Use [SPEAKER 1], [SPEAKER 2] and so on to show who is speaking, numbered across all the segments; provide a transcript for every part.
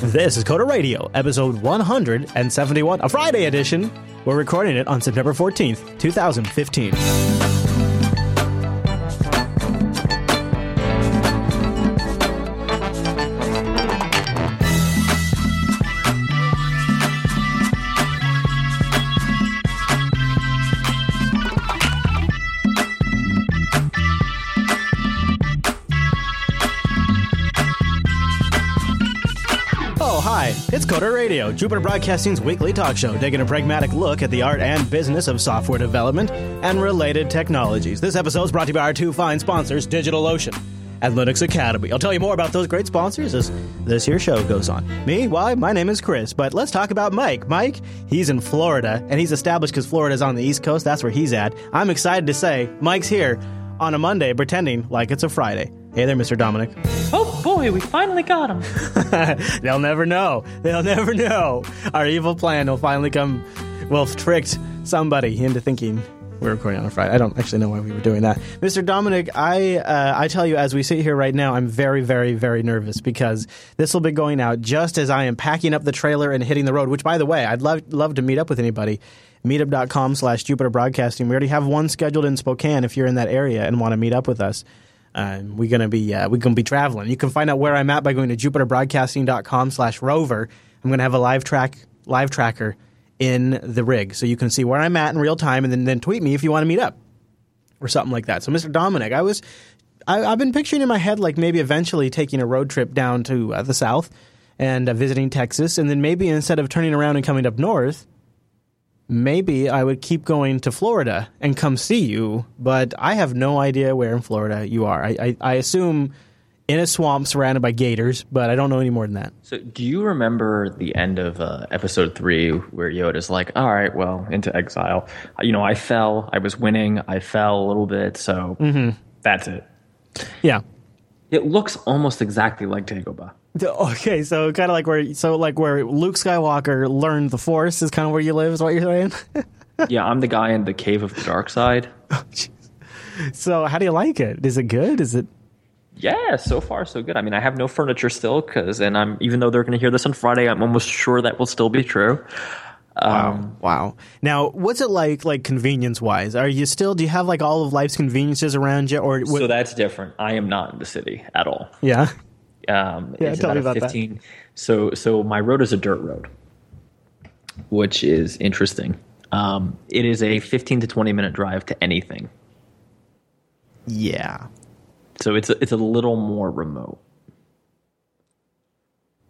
[SPEAKER 1] This is Coder Radio, episode 171, a Friday edition. We're recording it on September 14th, 2015. It's Coder Radio, Jupiter Broadcasting's weekly talk show, taking a pragmatic look at the art and business of software development and related technologies. This episode is brought to you by our two fine sponsors, DigitalOcean and Linux Academy. I'll tell you more about those great sponsors as this here show goes on. Me? Why? My name is Chris, but let's talk about Mike. Mike, he's in Florida, and he's established because Florida's on the East Coast. That's where he's at. I'm excited to say Mike's here on a Monday pretending like it's a Friday. Hey there, Mr. Dominick.
[SPEAKER 2] Oh boy, we finally got him.
[SPEAKER 1] They'll never know. They'll never know. Our evil plan will finally come. Well, tricked somebody into thinking we're recording on a Friday. I don't actually know why we were doing that, Mr. Dominick. I uh, I tell you, as we sit here right now, I'm very, very, very nervous because this will be going out just as I am packing up the trailer and hitting the road. Which, by the way, I'd love love to meet up with anybody. Meetup.com slash Jupiter Broadcasting. We already have one scheduled in Spokane. If you're in that area and want to meet up with us. Um, we're gonna be uh, we're gonna be traveling. You can find out where I'm at by going to jupiterbroadcasting.com slash rover. I'm gonna have a live track live tracker in the rig, so you can see where I'm at in real time, and then then tweet me if you want to meet up or something like that. So, Mr. Dominick, I was I, I've been picturing in my head like maybe eventually taking a road trip down to uh, the south and uh, visiting Texas, and then maybe instead of turning around and coming up north maybe I would keep going to Florida and come see you, but I have no idea where in Florida you are. I, I, I assume in a swamp surrounded by gators, but I don't know any more than that.
[SPEAKER 2] So, do you remember the end of uh, episode three where Yoda's like, "All right, well, into exile. You know, I fell. I was winning. I fell a little bit. So that's it."
[SPEAKER 1] Yeah.
[SPEAKER 2] It looks almost exactly like Dagobah.
[SPEAKER 1] Okay, so kind of like where so like where Luke Skywalker learned the Force is kind of where you live, is what you're saying.
[SPEAKER 2] yeah, I'm the guy in the cave of the dark side.
[SPEAKER 1] Oh, so how do you like it? Is it good? Is it?
[SPEAKER 2] Yeah, so far so good. I mean, I have no furniture still because, and I'm even though they're going to hear this on Friday, I'm almost sure that will still be true.
[SPEAKER 1] Wow. Um, wow. Now, what's it like, like convenience wise? Are you still, do you have like all of life's conveniences around you? Or
[SPEAKER 2] So that's different. I am not in the city at all.
[SPEAKER 1] yeah.
[SPEAKER 2] Um,
[SPEAKER 1] Yeah,
[SPEAKER 2] it's
[SPEAKER 1] tell me
[SPEAKER 2] about a
[SPEAKER 1] about that.
[SPEAKER 2] 15. So, so my road is a dirt road, which is interesting. Um, it is a 15 to 20 minute drive to anything.
[SPEAKER 1] Yeah.
[SPEAKER 2] So it's a, it's a little more remote.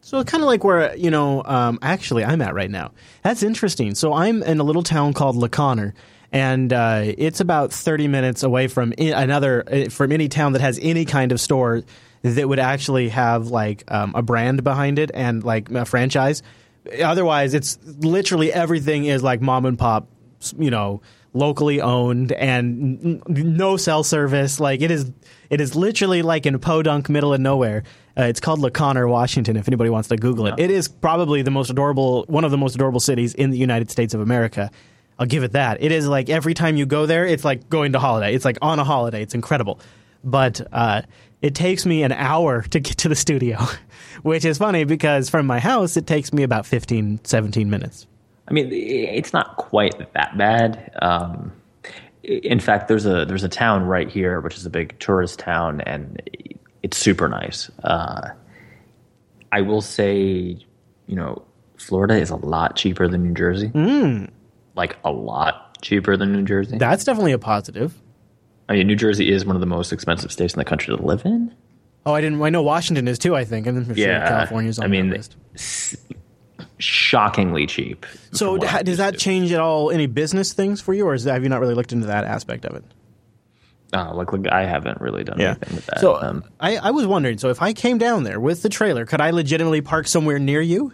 [SPEAKER 1] So kind of like where you know, um, actually, I'm at right now. That's interesting. So I'm in a little town called La Conner, and uh, it's about 30 minutes away from I- another uh, from any town that has any kind of store that would actually have like um, a brand behind it and like a franchise. Otherwise, it's literally everything is like mom and pop, you know, locally owned and n- no cell service. Like it is, it is literally like in Podunk, middle of nowhere. Uh, it's called La Conner, Washington. If anybody wants to Google it, it is probably the most adorable, one of the most adorable cities in the United States of America. I'll give it that. It is like every time you go there, it's like going to holiday. It's like on a holiday. It's incredible. But uh, it takes me an hour to get to the studio, which is funny because from my house, it takes me about 15, 17 minutes.
[SPEAKER 2] I mean, it's not quite that bad. Um, in fact, there's a there's a town right here, which is a big tourist town, and it's super nice. Uh, I will say, you know, Florida is a lot cheaper than New Jersey. Like a lot cheaper than New Jersey.
[SPEAKER 1] That's definitely a positive.
[SPEAKER 2] I mean, New Jersey is one of the most expensive states in the country to live in.
[SPEAKER 1] Oh, I didn't. I know Washington is too. I think, and then sure California's on
[SPEAKER 2] I mean,
[SPEAKER 1] that list.
[SPEAKER 2] s- shockingly cheap.
[SPEAKER 1] So, does that
[SPEAKER 2] to.
[SPEAKER 1] change at all any business things for you, or is that, have you not really looked into that aspect of it?
[SPEAKER 2] Uh, like, like, I haven't really done anything with that.
[SPEAKER 1] So,
[SPEAKER 2] um,
[SPEAKER 1] I, I was wondering. So, if I came down there with the trailer, could I legitimately park somewhere near you?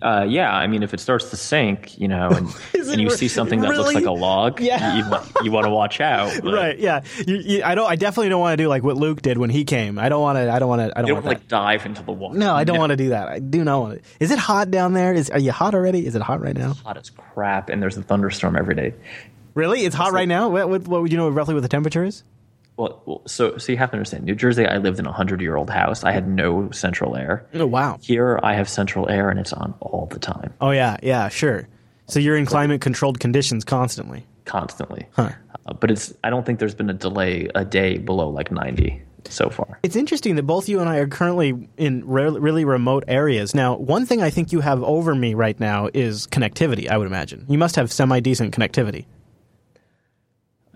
[SPEAKER 2] Uh, yeah, I mean, if it starts to sink, you know, and, and you
[SPEAKER 1] re-
[SPEAKER 2] see something that looks like a log,
[SPEAKER 1] Yeah.
[SPEAKER 2] you, want, you want to watch out. but
[SPEAKER 1] Right. Yeah. You, I don't. I definitely don't want to do like what Luke did when he came. I don't want to. I don't want to. I don't want that.
[SPEAKER 2] like dive into the water.
[SPEAKER 1] No, I don't want to do that. I do not want to. Is it hot down there? Is are you hot already? Is it hot right now?
[SPEAKER 2] It's Hot as crap, and there's a thunderstorm every day.
[SPEAKER 1] Really? It's hot right now. What, what, what would you know roughly what the temperature is?
[SPEAKER 2] Well, well, so so you have to understand. New Jersey, I lived in a hundred year old house. I had no central air.
[SPEAKER 1] Oh wow.
[SPEAKER 2] Here, I have central air, and it's on all the time,
[SPEAKER 1] Oh yeah, yeah, sure. So you're in climate controlled conditions constantly.
[SPEAKER 2] constantly.
[SPEAKER 1] Huh.
[SPEAKER 2] Uh, but it's. I don't think there's been a delay a day below like ninety so far.
[SPEAKER 1] It's interesting that both you and I are currently in re- really remote areas. Now, one thing I think you have over me right now is connectivity, I would imagine. You must have semi decent connectivity.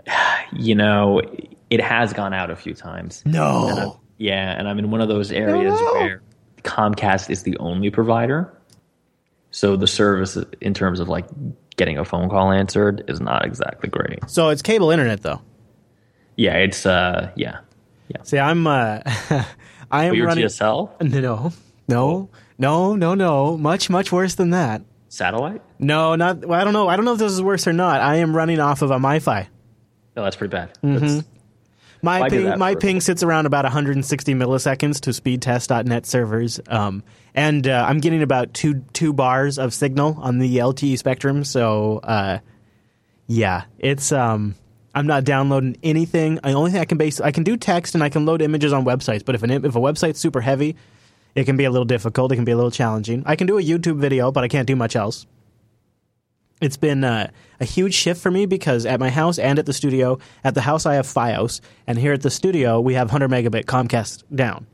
[SPEAKER 2] You know, it has gone out a few times.
[SPEAKER 1] No.
[SPEAKER 2] Yeah, and I'm in one of those areas
[SPEAKER 1] No.
[SPEAKER 2] where Comcast is the only provider. So the service in terms of like getting a phone call answered is not exactly great.
[SPEAKER 1] So it's cable internet though.
[SPEAKER 2] Yeah, it's uh yeah. Yeah.
[SPEAKER 1] See, I'm uh I am
[SPEAKER 2] your
[SPEAKER 1] running
[SPEAKER 2] DSL
[SPEAKER 1] No. No. No, no, no. Much much worse than that.
[SPEAKER 2] satellite?
[SPEAKER 1] No, not well, I don't know. I don't know if this is worse or not. I am running off of a MiFi.
[SPEAKER 2] No, that's pretty bad.
[SPEAKER 1] Mm-hmm.
[SPEAKER 2] That's-
[SPEAKER 1] My ping, my ping sits around about 160 milliseconds to speedtest.net servers, um, and uh, I'm getting about two two bars of signal on the LTE spectrum. So, uh, yeah, it's um, I'm not downloading anything. The only thing I can base I can do text and I can load images on websites. But if an if a website's super heavy, it can be a little difficult. It can be a little challenging. I can do a YouTube video, but I can't do much else it's been uh, a huge shift for me because at my house and at the studio, at the house I have FiOS, and here at the studio we have 100 megabit Comcast down.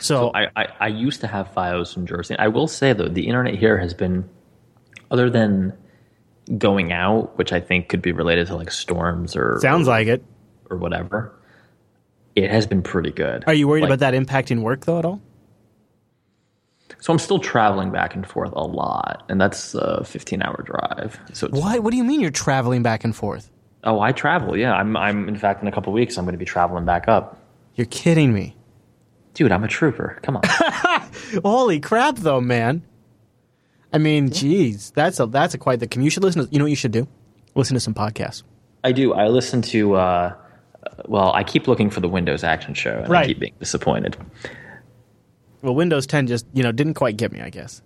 [SPEAKER 1] So,
[SPEAKER 2] I, I, I used to have FiOS in Jersey. I will say though, the internet here has been, other than going out, which I think could be related to like storms or
[SPEAKER 1] sounds like it.
[SPEAKER 2] or whatever, it has been pretty good.
[SPEAKER 1] Are you worried
[SPEAKER 2] Like,
[SPEAKER 1] about that impacting work though at all?
[SPEAKER 2] So I'm still traveling back and forth a lot, and that's a 15 hour drive. So it's,
[SPEAKER 1] What? What do you mean you're traveling back and forth?
[SPEAKER 2] oh, I travel. Yeah, I'm. I'm in fact in a couple weeks I'm going to be traveling back up.
[SPEAKER 1] You're kidding me.
[SPEAKER 2] Dude, I'm a trooper. Come on.
[SPEAKER 1] Holy crap, though, man. I mean, jeez, that's a that's a quite the commute. You should listen. To, you know what you should do? Listen to some podcasts.
[SPEAKER 2] I do. I listen to. Uh, well, I keep looking for the Windows Action Show, and
[SPEAKER 1] Right.
[SPEAKER 2] I keep being disappointed.
[SPEAKER 1] Well, Windows 10 just you know didn't quite get me. I guess.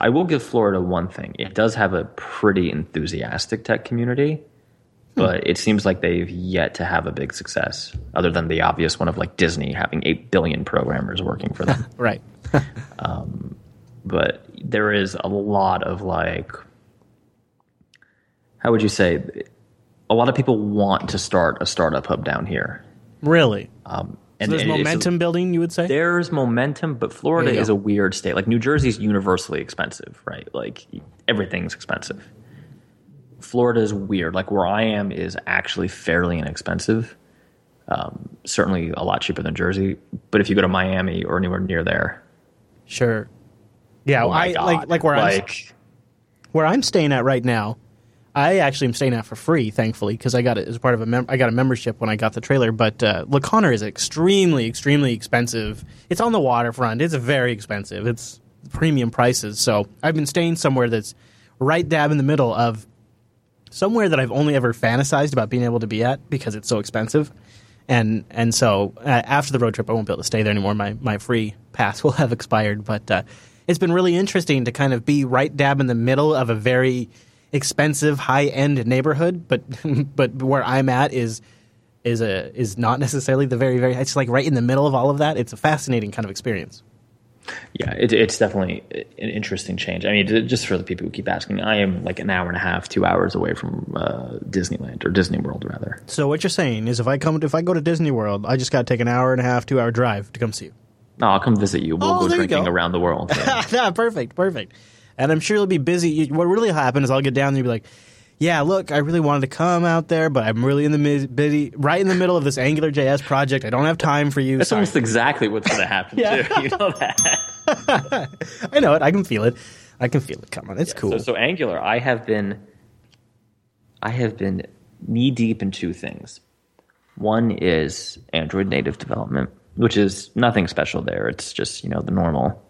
[SPEAKER 2] I will give Florida one thing. It does have a pretty enthusiastic tech community, but it seems like they've yet to have a big success, other than the obvious one of like Disney having 8 billion programmers working for them.
[SPEAKER 1] Right.
[SPEAKER 2] but there is a lot of like, how would you say? A lot of people want to start a startup hub down here.
[SPEAKER 1] really.
[SPEAKER 2] Um,
[SPEAKER 1] So
[SPEAKER 2] and
[SPEAKER 1] there's
[SPEAKER 2] and it's-
[SPEAKER 1] momentum building. You would say.
[SPEAKER 2] there's momentum, but Florida
[SPEAKER 1] There you
[SPEAKER 2] is a weird state. Like New Jersey's universally expensive, right? Like everything's expensive. Florida is weird. Like where I am is actually fairly inexpensive. Um, certainly a lot cheaper than Jersey. But if you go to Miami or anywhere near there,
[SPEAKER 1] Sure. Yeah,
[SPEAKER 2] oh my
[SPEAKER 1] I
[SPEAKER 2] God.
[SPEAKER 1] like like where I'm
[SPEAKER 2] like
[SPEAKER 1] where I'm staying at right now. I actually am staying at for free, thankfully, because I got it as part of a mem- I got a membership when I got the trailer. But uh, La Conner is extremely, extremely expensive. It's on the waterfront. It's very expensive. It's premium prices. So I've been staying somewhere that's right dab in the middle of somewhere that I've only ever fantasized about being able to be at because it's so expensive. And and so uh, after the road trip, I won't be able to stay there anymore. My my free pass will have expired. But uh, it's been really interesting to kind of be right dab in the middle of a very expensive, high end neighborhood. But but where I'm at is is a is not necessarily the very very. It's like right in the middle of all of that. It's a fascinating kind of experience.
[SPEAKER 2] yeah, it, it's definitely an interesting change. I mean, just for the people who keep asking, I am like an hour and a half, two hours away from uh, Disneyland or Disney World, rather.
[SPEAKER 1] So what you're saying is, if I come if I go to Disney World, I just got to take an hour and a half, two hour drive to come see you.
[SPEAKER 2] No, I'll come visit you. We'll
[SPEAKER 1] Oh,
[SPEAKER 2] go drinking
[SPEAKER 1] go.
[SPEAKER 2] around the world. Yeah.
[SPEAKER 1] yeah, perfect, perfect. And I'm sure you'll be busy. What really happen is I'll get down there and be like, "Yeah, look, I really wanted to come out there, but I'm really in the mid- busy, right in the middle of this Angular JS project. I don't have time for you."
[SPEAKER 2] That's
[SPEAKER 1] Sorry.
[SPEAKER 2] almost exactly what's going to happen
[SPEAKER 1] Yeah.
[SPEAKER 2] too. You know that.
[SPEAKER 1] I know it. I can feel it. I can feel it coming. It's cool.
[SPEAKER 2] So, so Angular, I have been, I have been knee deep in two things. One is Android native development, which is nothing special there. It's just you know the normal.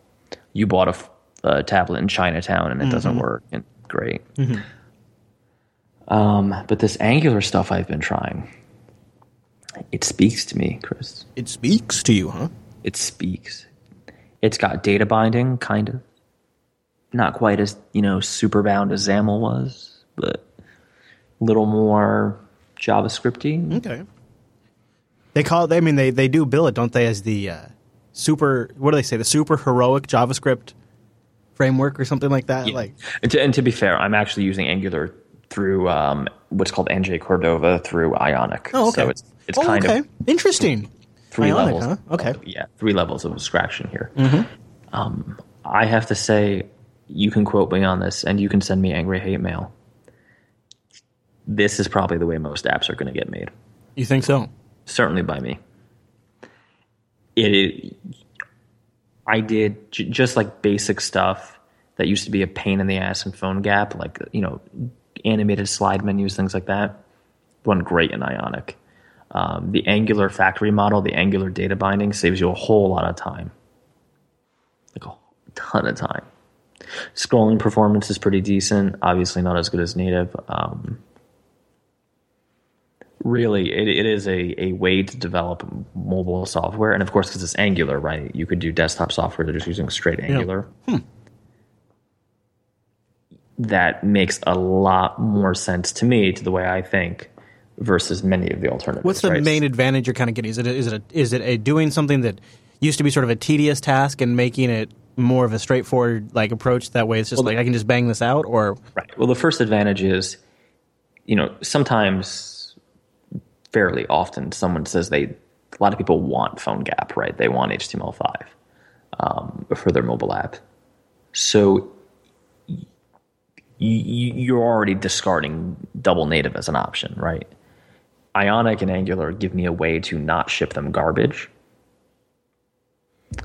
[SPEAKER 2] You bought a, a tablet in Chinatown and it doesn't work, and great. Um, but this Angular stuff I've been trying, it speaks to me, Chris.
[SPEAKER 1] it speaks to you, huh?
[SPEAKER 2] It speaks. It's got data binding, kind of. Not quite as, you know, super bound as XAML was, but a little more JavaScripty.
[SPEAKER 1] Okay. They call it. I mean, they they do bill it, don't they, as the uh, super? What do they say? The super heroic JavaScript framework or something like that.
[SPEAKER 2] Yeah.
[SPEAKER 1] Like,
[SPEAKER 2] And to, and to be fair, I'm actually using Angular through um, what's called NG Cordova through Ionic.
[SPEAKER 1] oh, okay.
[SPEAKER 2] So it's it's
[SPEAKER 1] oh,
[SPEAKER 2] kind
[SPEAKER 1] okay.
[SPEAKER 2] of
[SPEAKER 1] interesting.
[SPEAKER 2] three
[SPEAKER 1] Ionic,
[SPEAKER 2] levels.
[SPEAKER 1] huh? Okay. Mm-hmm.
[SPEAKER 2] of- yeah, three levels of abstraction here. Um, I have to say, you can quote me on this, and you can send me angry hate mail. This is probably the way most apps are going to get made.
[SPEAKER 1] You think so?
[SPEAKER 2] certainly by me. It, it I did j- just like basic stuff that used to be a pain in the ass in Phone Gap, like you know, animated slide menus, things like that. Run great in Ionic. Um, the Angular factory model, the Angular data binding, saves you a whole lot of time, like a ton of time. Scrolling performance is pretty decent. Obviously, not as good as native. Um, really it, it is a, a way to develop mobile software and of course because it's angular right you could do desktop software they're just using straight angular hmm. that makes a lot more sense to me to the way i think versus many of the alternatives
[SPEAKER 1] What's the
[SPEAKER 2] right?
[SPEAKER 1] main advantage you're kind of getting? Is it a, is it a, is it a doing something that used to be sort of a tedious task and making it more of a straightforward like approach? That way, it's just like I can just bang this out, or
[SPEAKER 2] Right. Well, the first advantage is, you know, sometimes, fairly often, someone says they, a lot of people want Phone Gap, right? They want HTML5 um, for their mobile app. So y- y- you're already discarding double native as an option, right? Ionic and Angular give me a way to not ship them garbage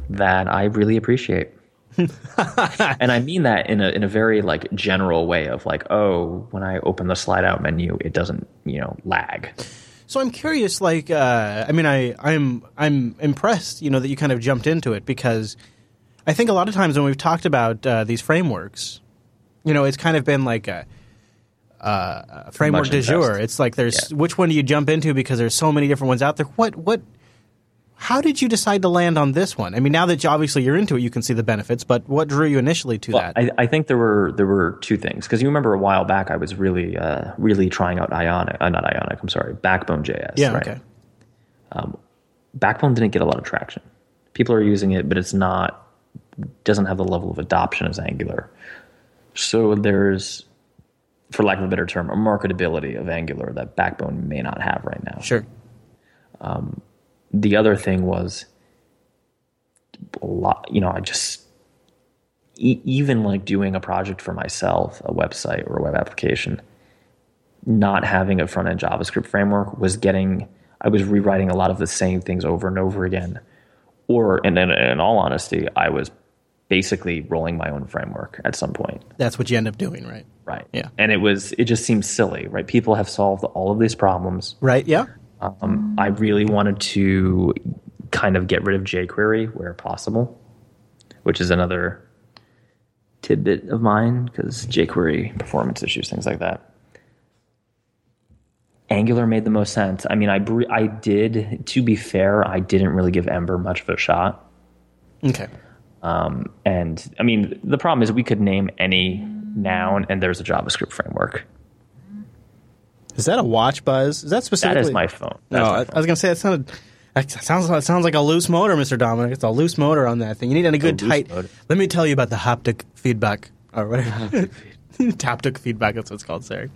[SPEAKER 2] that I really appreciate and I mean that in a in a very like general way of like, oh, when I open the slide out menu, it doesn't you know lag.
[SPEAKER 1] So I'm curious, like, uh, I mean, I, I'm I'm impressed, you know, that you kind of jumped into it because I think a lot of times when we've talked about uh, these frameworks, you know, it's kind of been like a, uh, framework du jour. It's like there's
[SPEAKER 2] Yeah.
[SPEAKER 1] which one do you jump into because there's so many different ones out there. What what? How did you decide to land on this one? I mean, now that you, obviously you're into it, you can see the benefits. But what drew you initially to that?
[SPEAKER 2] I, I think there were there were two things because you remember a while back I was really uh, really trying out Ionic, uh, not Ionic. I'm sorry, Backbone JS.
[SPEAKER 1] yeah.
[SPEAKER 2] right?
[SPEAKER 1] Okay.
[SPEAKER 2] Backbone didn't get a lot of traction. People are using it, but it's not doesn't have the level of adoption as Angular. So there's, for lack of a better term, a marketability of Angular that Backbone may not have right now.
[SPEAKER 1] Sure.
[SPEAKER 2] The other thing was a lot you know i just e- even like doing a project for myself a website or a web application not having a front end javascript framework was getting i was rewriting a lot of the same things over and over again or and in, in all honesty i was basically rolling my own framework at some point
[SPEAKER 1] That's what you end up doing, right?
[SPEAKER 2] right
[SPEAKER 1] Yeah.
[SPEAKER 2] and it was it just seems silly right people have solved all of these problems
[SPEAKER 1] Right. Yeah.
[SPEAKER 2] Um, I really wanted to kind of get rid of jQuery where possible, which is another tidbit of mine because jQuery performance issues, things like that. Angular made the most sense. I mean, I br- I did. To be fair, I didn't really give Ember much of a shot.
[SPEAKER 1] Okay.
[SPEAKER 2] Um, and I mean, the problem is we could name any noun, and there's a JavaScript framework.
[SPEAKER 1] Is that a watch buzz? Is that
[SPEAKER 2] That
[SPEAKER 1] specifically?
[SPEAKER 2] is my phone.
[SPEAKER 1] No,
[SPEAKER 2] That's my
[SPEAKER 1] I, I was gonna say that sounded. That sounds it sounds like a loose motor, Mister Dominick. It's a loose motor on that thing. You need a good
[SPEAKER 2] loose
[SPEAKER 1] tight.
[SPEAKER 2] motor.
[SPEAKER 1] Let me tell you about the haptic feedback or whatever. Taptic feedback. That's what it's called. Sorry.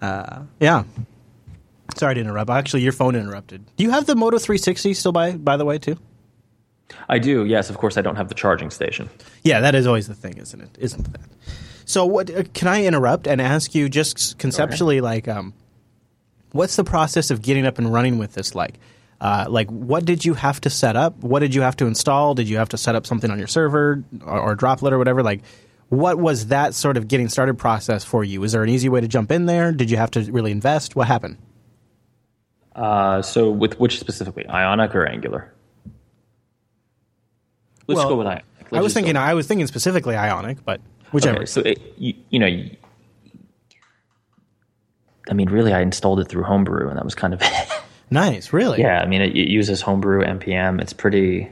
[SPEAKER 1] Uh, yeah. Sorry to interrupt. Actually, your phone interrupted. Do you have the Moto 360 still by by the way too?
[SPEAKER 2] I do. Yes, of course. I don't have the charging station.
[SPEAKER 1] Yeah, that is always the thing, isn't it? Isn't that? So, what uh, can I interrupt and ask you just conceptually, like, um, what's the process of getting up and running with this like? Uh, like, what did you have to set up? What did you have to install? Did you have to set up something on your server or, or Droplet or whatever? Like, what was that sort of getting started process for you? Was there an easy way to jump in there? Did you have to really invest? What happened?
[SPEAKER 2] Uh, so with which specifically, Ionic or Angular? Let's
[SPEAKER 1] Well,
[SPEAKER 2] go with Ionic. Let's
[SPEAKER 1] I was
[SPEAKER 2] go-
[SPEAKER 1] thinking, I was thinking specifically Ionic, but whichever.
[SPEAKER 2] Okay, so it, you, you know, you, I mean, really, I installed it through Homebrew, and that was kind of
[SPEAKER 1] Nice, really.
[SPEAKER 2] yeah. I mean, it, it uses Homebrew npm. It's pretty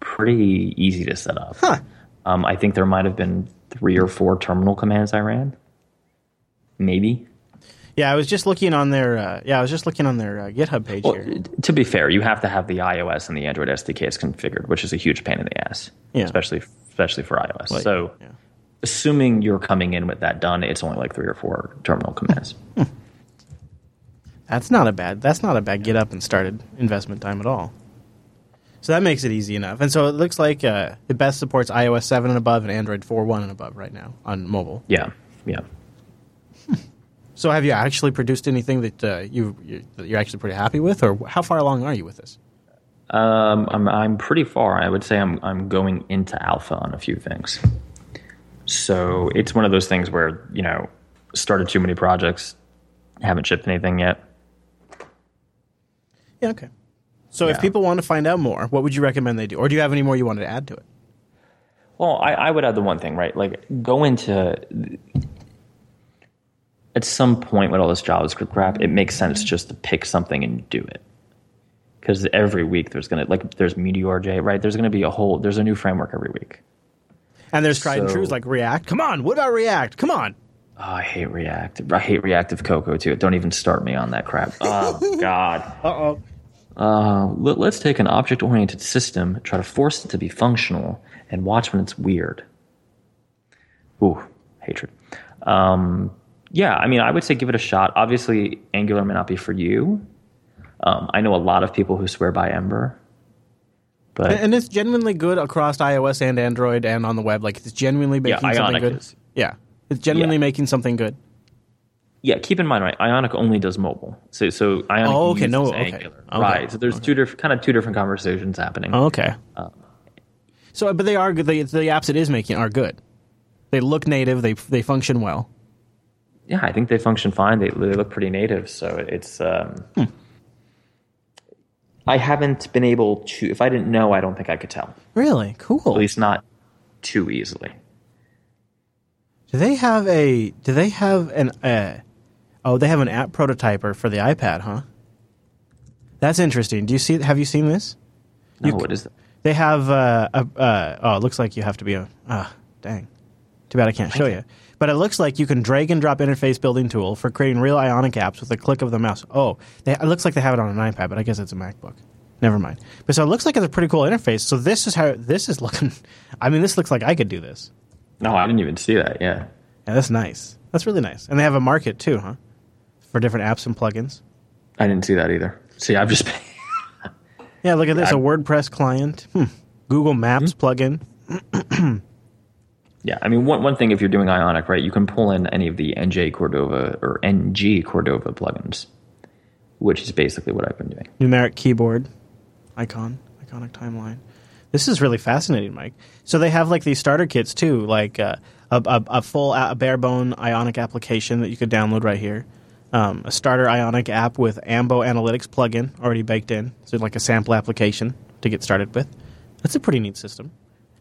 [SPEAKER 2] pretty easy to set up.
[SPEAKER 1] Huh.
[SPEAKER 2] Um, I think there might have been three or four terminal commands I ran, maybe.
[SPEAKER 1] Yeah, I was just looking on their. Uh, yeah, I was just looking on their uh, GitHub page
[SPEAKER 2] Well,
[SPEAKER 1] here.
[SPEAKER 2] to be fair, you have to have the iOS and the Android SDKs configured, which is a huge pain in the ass,
[SPEAKER 1] Yeah.
[SPEAKER 2] especially especially for iOS.
[SPEAKER 1] Like,
[SPEAKER 2] so,
[SPEAKER 1] yeah.
[SPEAKER 2] assuming you're coming in with that done, it's only like three or four terminal commands.
[SPEAKER 1] That's not a bad. That's not a bad get up and started investment time at all. So that makes it easy enough. And so it looks like uh, it best supports iOS seven and above and Android four one and above right now on mobile.
[SPEAKER 2] yeah, yeah.
[SPEAKER 1] So have you actually produced anything that uh, you you're actually pretty happy with, or how far along are you with this?
[SPEAKER 2] Um, I'm I'm pretty far. I would say I'm I'm going into alpha on a few things. So it's one of those things where you know started too many projects, haven't shipped anything yet.
[SPEAKER 1] Yeah. Okay. So if people want to find out more, what would you recommend they do, or do you have any more you wanted to add to it?
[SPEAKER 2] Well, I, I would add the one thing, right? Like, go into at some point with all this JavaScript crap, it makes sense just to pick something and do it. Because every week there's gonna like there's Meteor J, right? There's gonna be a whole there's a new framework every week.
[SPEAKER 1] And there's tried and
[SPEAKER 2] So-
[SPEAKER 1] trues like React. Come on, what about React? Come on.
[SPEAKER 2] Oh, I hate React. I hate Reactive Cocoa too. Don't even start me on that crap. Oh God.
[SPEAKER 1] Uh oh.
[SPEAKER 2] Uh, let, let's take an object-oriented system, try to force it to be functional, and watch when it's weird. Ooh, hatred. Um, yeah, I mean, I would say give it a shot. Obviously, Angular may not be for you. Um, I know a lot of people who swear by Ember, but
[SPEAKER 1] And it's genuinely good across iOS and Android and on the web. Like it's genuinely
[SPEAKER 2] Yeah,
[SPEAKER 1] making something
[SPEAKER 2] Ionic
[SPEAKER 1] good.
[SPEAKER 2] is.
[SPEAKER 1] Yeah, it's genuinely
[SPEAKER 2] Yeah.
[SPEAKER 1] making something good.
[SPEAKER 2] yeah, keep in mind, right? Ionic only does mobile, so so Ionic
[SPEAKER 1] Oh, okay,
[SPEAKER 2] uses
[SPEAKER 1] no, okay.
[SPEAKER 2] Angular,
[SPEAKER 1] Okay,
[SPEAKER 2] right? So there's two different kind of two different conversations happening.
[SPEAKER 1] Oh, okay.
[SPEAKER 2] Uh,
[SPEAKER 1] so, but they are good. The, the apps it is making are good. They look native. They they function well.
[SPEAKER 2] Yeah, I think they function fine. They, they look pretty native, so it's. Um,
[SPEAKER 1] Hmm.
[SPEAKER 2] I haven't been able to. If I didn't know, I don't think I could tell.
[SPEAKER 1] Really cool.
[SPEAKER 2] At least not too easily.
[SPEAKER 1] Do they have a? Do they have an? Uh, oh, they have an app prototyper for the iPad, huh? That's interesting. Do you see? Have you seen this?
[SPEAKER 2] No,
[SPEAKER 1] You
[SPEAKER 2] what is that?
[SPEAKER 1] They have uh, a. Uh, oh, it looks like you have to be a. Ah, dang. Too bad I can't show you. But it looks like you can drag and drop interface building tool for creating real Ionic apps with a click of the mouse. Oh, they, it looks like they have it on an iPad, but I guess it's a MacBook. Never mind. But so it looks like it's a pretty cool interface. So this is how this is looking. I mean, this looks like I could do this.
[SPEAKER 2] No, I didn't even see that. Yeah.
[SPEAKER 1] Yeah, that's nice. That's really nice. And they have a market too, huh? For different apps and plugins.
[SPEAKER 2] I didn't see that either. See, I've just.
[SPEAKER 1] Yeah, look at this. A
[SPEAKER 2] I-
[SPEAKER 1] WordPress client. Hmm. Google Maps plugin.
[SPEAKER 2] yeah, I mean, one one thing if you're doing Ionic, right, you can pull in any of the NG Cordova or NG Cordova plugins, which is basically what I've been doing.
[SPEAKER 1] numeric keyboard icon iconic timeline. This is really fascinating mike. So they have like these starter kits too like uh, a, a, a full a bare bone ionic application that you could download right here. Um, a starter ionic app with ambo analytics plugin already baked in. So like a sample application to get started with. That's a pretty neat system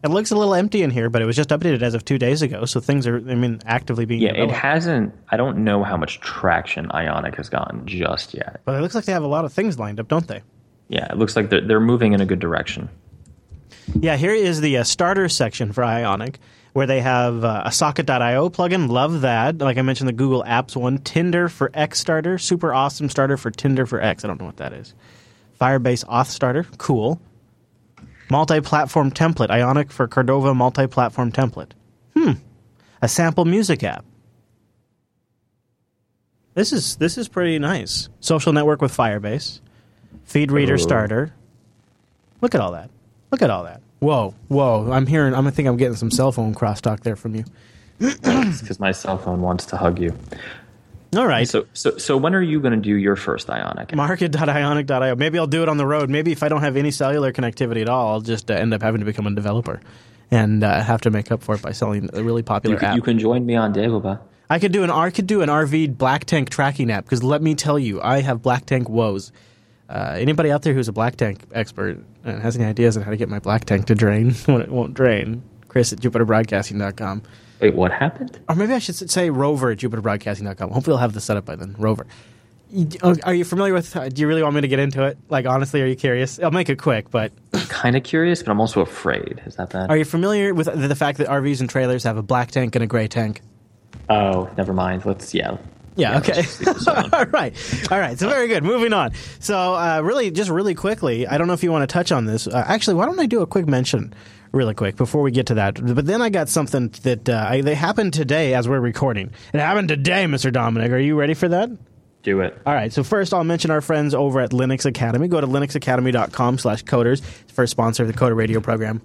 [SPEAKER 1] it looks a little empty in here but it was just updated as of two days ago so things are i mean actively being
[SPEAKER 2] Yeah, it hasn't. I don't know how much traction Ionic has gotten just yet.
[SPEAKER 1] but it looks like they have a lot of things lined up don't they
[SPEAKER 2] Yeah, it looks like they're they're moving in a good direction.
[SPEAKER 1] Yeah, here is the uh, starter section for Ionic, where they have uh, a Socket.io plugin. Love that. Like I mentioned, the Google Apps one. Tinder for X starter. Super awesome starter for Tinder for X. I don't know what that is. Firebase Auth starter. Cool. Multi platform template. Ionic for Cordova multi platform template. Hmm. A sample music app. This is this is pretty nice. Social network with Firebase. Feed reader
[SPEAKER 2] Ooh.
[SPEAKER 1] starter. Look at all that. Look at all that. Whoa, whoa! I'm hearing. I'm, I think I'm getting some cell phone crosstalk there from you.
[SPEAKER 2] because my cell phone wants to hug you.
[SPEAKER 1] All right.
[SPEAKER 2] So, so, so when are you going to do your first Ionic?
[SPEAKER 1] Market.ionic.io. Maybe I'll do it on the road. Maybe if I don't have any cellular connectivity at all, I'll just uh, end up having to become a developer and uh, have to make up for it by selling a really popular
[SPEAKER 2] You can,
[SPEAKER 1] app.
[SPEAKER 2] you can join me on Dagobah.
[SPEAKER 1] I could do an I could do an RV black tank tracking app because let me tell you, I have black tank woes. Uh, anybody out there who's a black tank expert and has any ideas on how to get my black tank to drain when it won't drain? Chris at JupiterBroadcasting.com.
[SPEAKER 2] Wait, what happened?
[SPEAKER 1] Or maybe I should say Rover at JupiterBroadcasting.com. Hopefully, I'll have this set up by then. Rover. Oh, Are you familiar with? uh, Do you really want me to get into it? Like, honestly, are you curious? I'll make it quick, but
[SPEAKER 2] Kind of curious, but I'm also afraid. Is that that?
[SPEAKER 1] are you familiar with the, fact that RVs and trailers have a black tank and a gray tank?
[SPEAKER 2] oh, never mind. Let's yeah.
[SPEAKER 1] Yeah. okay.
[SPEAKER 2] let's just leave this alone.
[SPEAKER 1] All right. All right. So very good. Moving on. So uh, really, just really quickly, I don't know if you want to touch on this. Uh, actually, why don't I do a quick mention, really quick, before we get to that? But then I got something that uh, I, they happened today as we're recording. It happened today, Mr. Dominick. Are you ready for that?
[SPEAKER 2] Do it.
[SPEAKER 1] All right. So first, I'll mention our friends over at Linux Academy. Go to linuxacademy.com/coders. First sponsor of the Coder Radio program.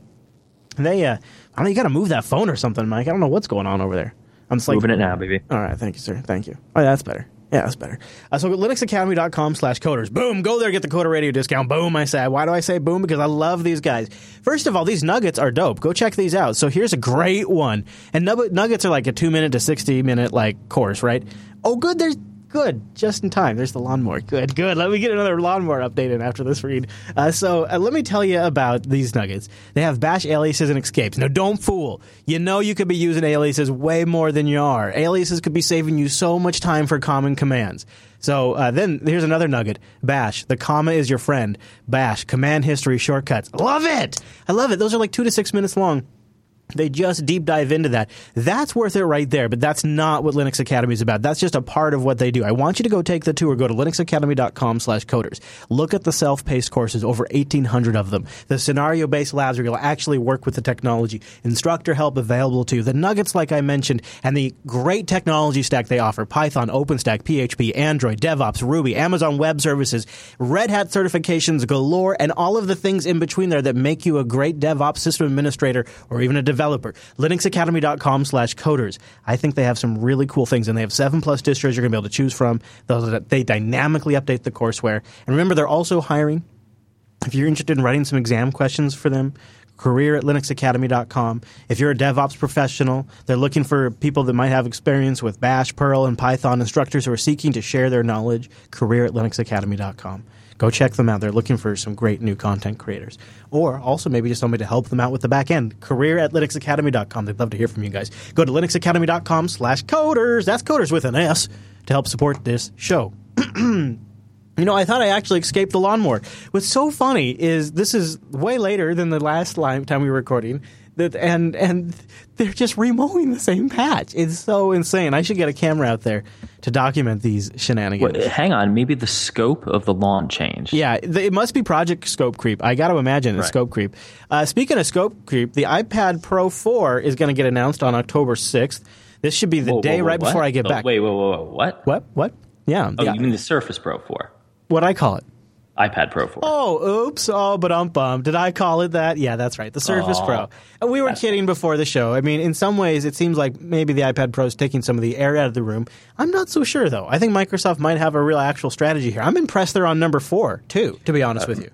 [SPEAKER 1] They, uh, I don't know. You got to move that phone or something, Mike. I don't know what's going on over there. I'm just like
[SPEAKER 2] Moving it now, baby.
[SPEAKER 1] all right, thank you, sir. Thank you. Oh, yeah, that's better. Yeah, that's better. Uh, so linuxacademy.com slash coders. Boom, go there, get the Coder Radio discount. Boom, I say. Why do I say boom? Because I love these guys. First of all, these nuggets are dope. Go check these out. So here's a great one. And nug- nuggets are like a two minute to 60 minute like course, right? Oh, good. There's good. Just in time. There's the lawnmower. Good, good. Let me get another lawnmower update in after this read. Uh, so uh, let me tell you about these nuggets. They have bash aliases and escapes. Now, don't fool. You know you could be using aliases way more than you are. Aliases could be saving you so much time for common commands. So uh, then here's another nugget. Bash. The comma is your friend. Bash. Command history shortcuts. Love it. I love it. Those are like two to six minutes long. They just deep dive into that. That's worth it right there, but that's not what Linux Academy is about. That's just a part of what they do. I want you to go take the tour. Go to linuxacademy.com slash coders. Look at the self-paced courses, over 1,800 of them. The scenario-based labs where you'll actually work with the technology. Instructor help available to you. The nuggets, like I mentioned, and the great technology stack they offer. Python, OpenStack, PHP, Android, DevOps, Ruby, Amazon Web Services, Red Hat certifications galore, and all of the things in between there that make you a great DevOps system administrator or even a developer. linuxacademy.com slash coders. I think they have some really cool things, and they have seven plus distros you're going to be able to choose from. Those- They dynamically update the courseware. And remember, they're also hiring if you're interested in writing some exam questions for them, career at linuxacademy.com. If you're a DevOps professional, they're looking for people that might have experience with Bash, Perl, and Python instructors who are seeking to share their knowledge, career at linuxacademy.com. Go check them out. They're looking for some great new content creators. Or also maybe just somebody to help them out with the back end. Career at linuxacademy.com. They'd love to hear from you guys. Go to linuxacademy.com slash coders. That's coders with an S to help support this show. You know, I thought I actually escaped the lawnmower. What's so funny is this is way later than the last time we were recording, that and and they're just remowing the same patch. It's so insane. I should get a camera out there to document these shenanigans.
[SPEAKER 2] Wait, hang on. Maybe the scope of the lawn changed.
[SPEAKER 1] Yeah, it must be Project Scope Creep. I got to imagine it's
[SPEAKER 2] Right.
[SPEAKER 1] Scope Creep. Uh, speaking of Scope Creep, the iPad Pro 4 is going to get announced on October 6th. This should be the
[SPEAKER 2] Whoa, whoa,
[SPEAKER 1] day
[SPEAKER 2] whoa,
[SPEAKER 1] right
[SPEAKER 2] what?
[SPEAKER 1] before I get
[SPEAKER 2] Oh,
[SPEAKER 1] back.
[SPEAKER 2] Wait, whoa, wait, whoa. What?
[SPEAKER 1] What? What? Yeah.
[SPEAKER 2] Oh,
[SPEAKER 1] yeah.
[SPEAKER 2] you mean the Surface Pro 4?
[SPEAKER 1] what I call it?
[SPEAKER 2] iPad Pro 4.
[SPEAKER 1] Oh, oops. Oh, but um bum. Did I call it that? Yeah, that's right. The Surface. Pro. And we were
[SPEAKER 2] That's
[SPEAKER 1] kidding before the show. I mean, in some ways, it seems like maybe the iPad Pro is taking some of the air out of the room. I'm not so sure, though. I think Microsoft might have a real actual strategy here. I'm impressed they're on number four, too, to be honest with you.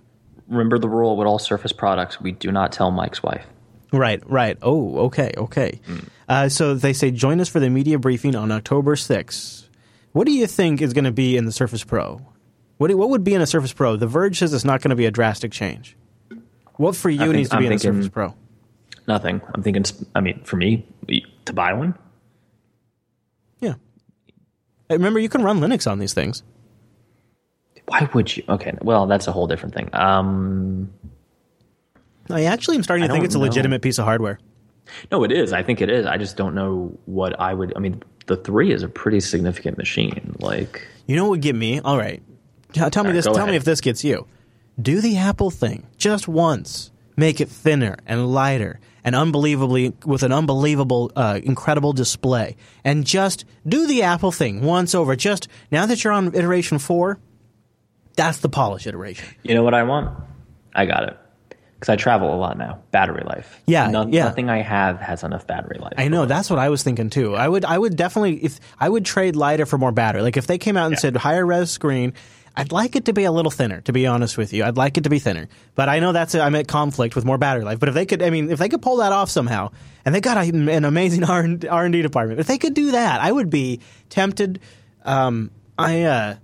[SPEAKER 2] Remember the rule with all Surface products: we do not tell Mike's wife.
[SPEAKER 1] Right, right. Oh, okay, okay. Uh, so they say join us for the media briefing on October 6th. What do you think is going to be in the Surface Pro? What, what would be in a Surface Pro? The Verge says it's not going to be a drastic change. What for you
[SPEAKER 2] think-
[SPEAKER 1] needs to
[SPEAKER 2] I'm
[SPEAKER 1] be in a Surface Pro?
[SPEAKER 2] Nothing. I'm thinking. I mean, for me to buy one.
[SPEAKER 1] Yeah. Remember, you can run Linux on these things.
[SPEAKER 2] Why would you? Okay, well, that's a whole different thing. Um,
[SPEAKER 1] I actually am starting to think it's a
[SPEAKER 2] know.
[SPEAKER 1] legitimate piece of hardware.
[SPEAKER 2] no, it is. I think it is. I just don't know what I would. I mean, the three is a pretty significant machine. Like,
[SPEAKER 1] You know what would get me? All right. Tell, me this. Tell me if this gets you. Do the Apple thing just once. Make it thinner and lighter and unbelievably with an unbelievable, uh, incredible display. And just do the Apple thing once over. Just now that you're on iteration four, that's the polish iteration.
[SPEAKER 2] you know what I want? I got it. Because I travel a lot now. Battery life.
[SPEAKER 1] Yeah,
[SPEAKER 2] No-
[SPEAKER 1] yeah.
[SPEAKER 2] Nothing I have has enough battery life.
[SPEAKER 1] I know that's what I was thinking too. I would I would definitely if I would trade lighter for more battery. Like if they came out and said higher res screen, I'd like it to be a little thinner. To be honest with you, I'd like it to be thinner. But I know that's I'm at conflict with more battery life. But if they could, I mean, if they could pull that off somehow, and they got a, an amazing R and D department, if they could do that, I would be tempted. Um, I. Uh,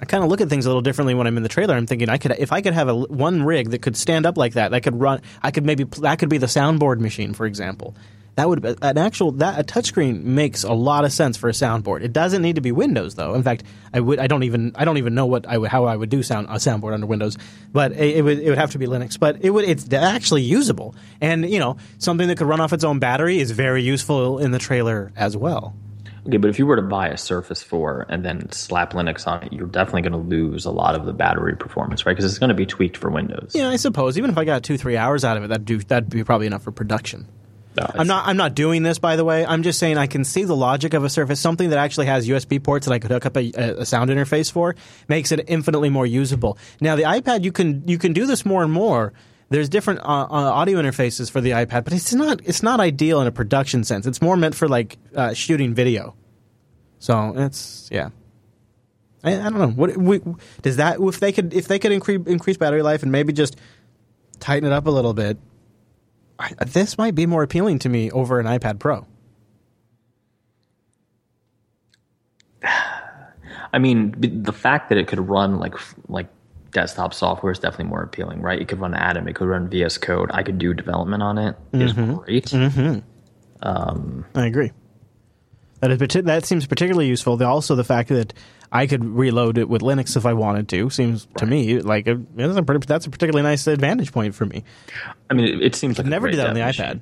[SPEAKER 1] I kind of look at things a little differently when I'm in the trailer. I'm thinking I could, if I could have a one rig that could stand up like that, that could run. I could maybe that could be the soundboard machine, for example. That would be an actual that a touchscreen makes a lot of sense for a soundboard. It doesn't need to be Windows though. In fact, I would I don't even I don't even know what I would how I would do sound a soundboard under Windows, but it, it would it would have to be Linux. But it would it's actually usable, and you know something that could run off its own battery is very useful in the trailer as well.
[SPEAKER 2] Okay, but if you were to buy a Surface 4 and then slap Linux on it, you're definitely going to lose a lot of the battery performance, right? Because it's going to be tweaked for Windows.
[SPEAKER 1] Yeah, I suppose even if I got two three hours out of it, that'd do that'd be probably enough for production.
[SPEAKER 2] No,
[SPEAKER 1] I'm not. I'm not doing this, by the way. I'm just saying I can see the logic of a Surface. Something that actually has USB ports that I could hook up a, a sound interface for makes it infinitely more usable. Now, the iPad, you can you can do this more and more. There's different uh, uh, audio interfaces for the iPad, but it's not it's not ideal in a production sense. It's more meant for like uh, shooting video. So it's yeah. I, I don't know. What we, does that if they could if they could increase increase battery life and maybe just tighten it up a little bit this might be more appealing to me over an iPad Pro.
[SPEAKER 2] I mean, the fact that it could run like like desktop software is definitely more appealing, right? It could run Atom, it could run VS Code. I could do development on it. It's mm-hmm. great.
[SPEAKER 1] Mm-hmm. Um, I agree. That is that seems particularly useful. Also, the fact that I could reload it with Linux if I wanted to seems right. to me like a, that's, a pretty, that's a particularly nice advantage point for me.
[SPEAKER 2] I mean, it, it seems like
[SPEAKER 1] never do that on the iPad.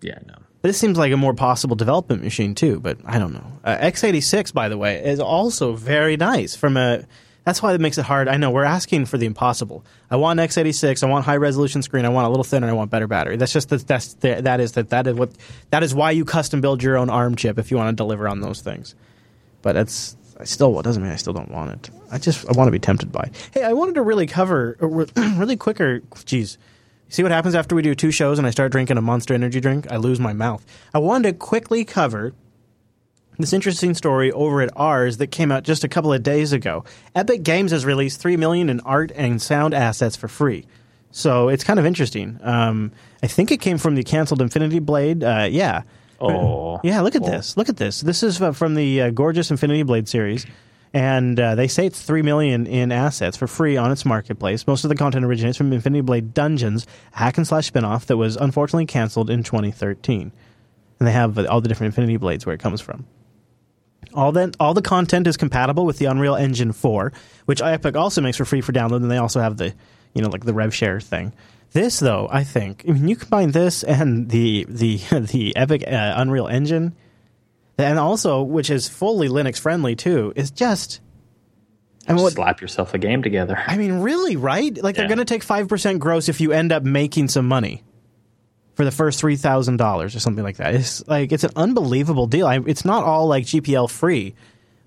[SPEAKER 2] Yeah, no.
[SPEAKER 1] This seems like a more possible development machine too, but I don't know. Uh, x86, by the way, is also very nice from a that's why it makes it hard. I know we're asking for the impossible. I want x86. I want high resolution screen. I want a little thinner. I want better battery. That's just the, that's the, that is that that is what that is why you custom build your own ARM chip if you want to deliver on those things. But it's I still it doesn't mean I still don't want it. I just I want to be tempted by. Hey, I wanted to really cover uh, really quicker. Geez. See what happens after we do two shows and I start drinking a Monster Energy drink? I lose my mouth. I wanted to quickly cover this interesting story over at Ars that came out just a couple of days ago. Epic Games has released three million in art and sound assets for free, so it's kind of interesting. Um, I think it came from the canceled Infinity Blade. Uh, yeah.
[SPEAKER 2] Oh.
[SPEAKER 1] Yeah. Look at oh. this. Look at this. This is uh, from the uh, gorgeous Infinity Blade series. And uh, they say it's three million in assets for free on its marketplace. Most of the content originates from Infinity Blade Dungeons, a hack and slash spinoff that was unfortunately canceled in 2013. And they have all the different Infinity Blades where it comes from. All that all the content is compatible with the Unreal Engine 4, which Epic also makes for free for download, and they also have the you know like the rev share thing. This though, I think, I mean, you combine this and the the the Epic uh, Unreal Engine, and also which is fully Linux friendly too, is just.
[SPEAKER 2] I mean, what, slap yourself a game together.
[SPEAKER 1] I mean, really, right? Like yeah. they're going to take five percent gross if you end up making some money for the first three thousand dollars or something like that. It's like it's an unbelievable deal. I, it's not all like GPL free,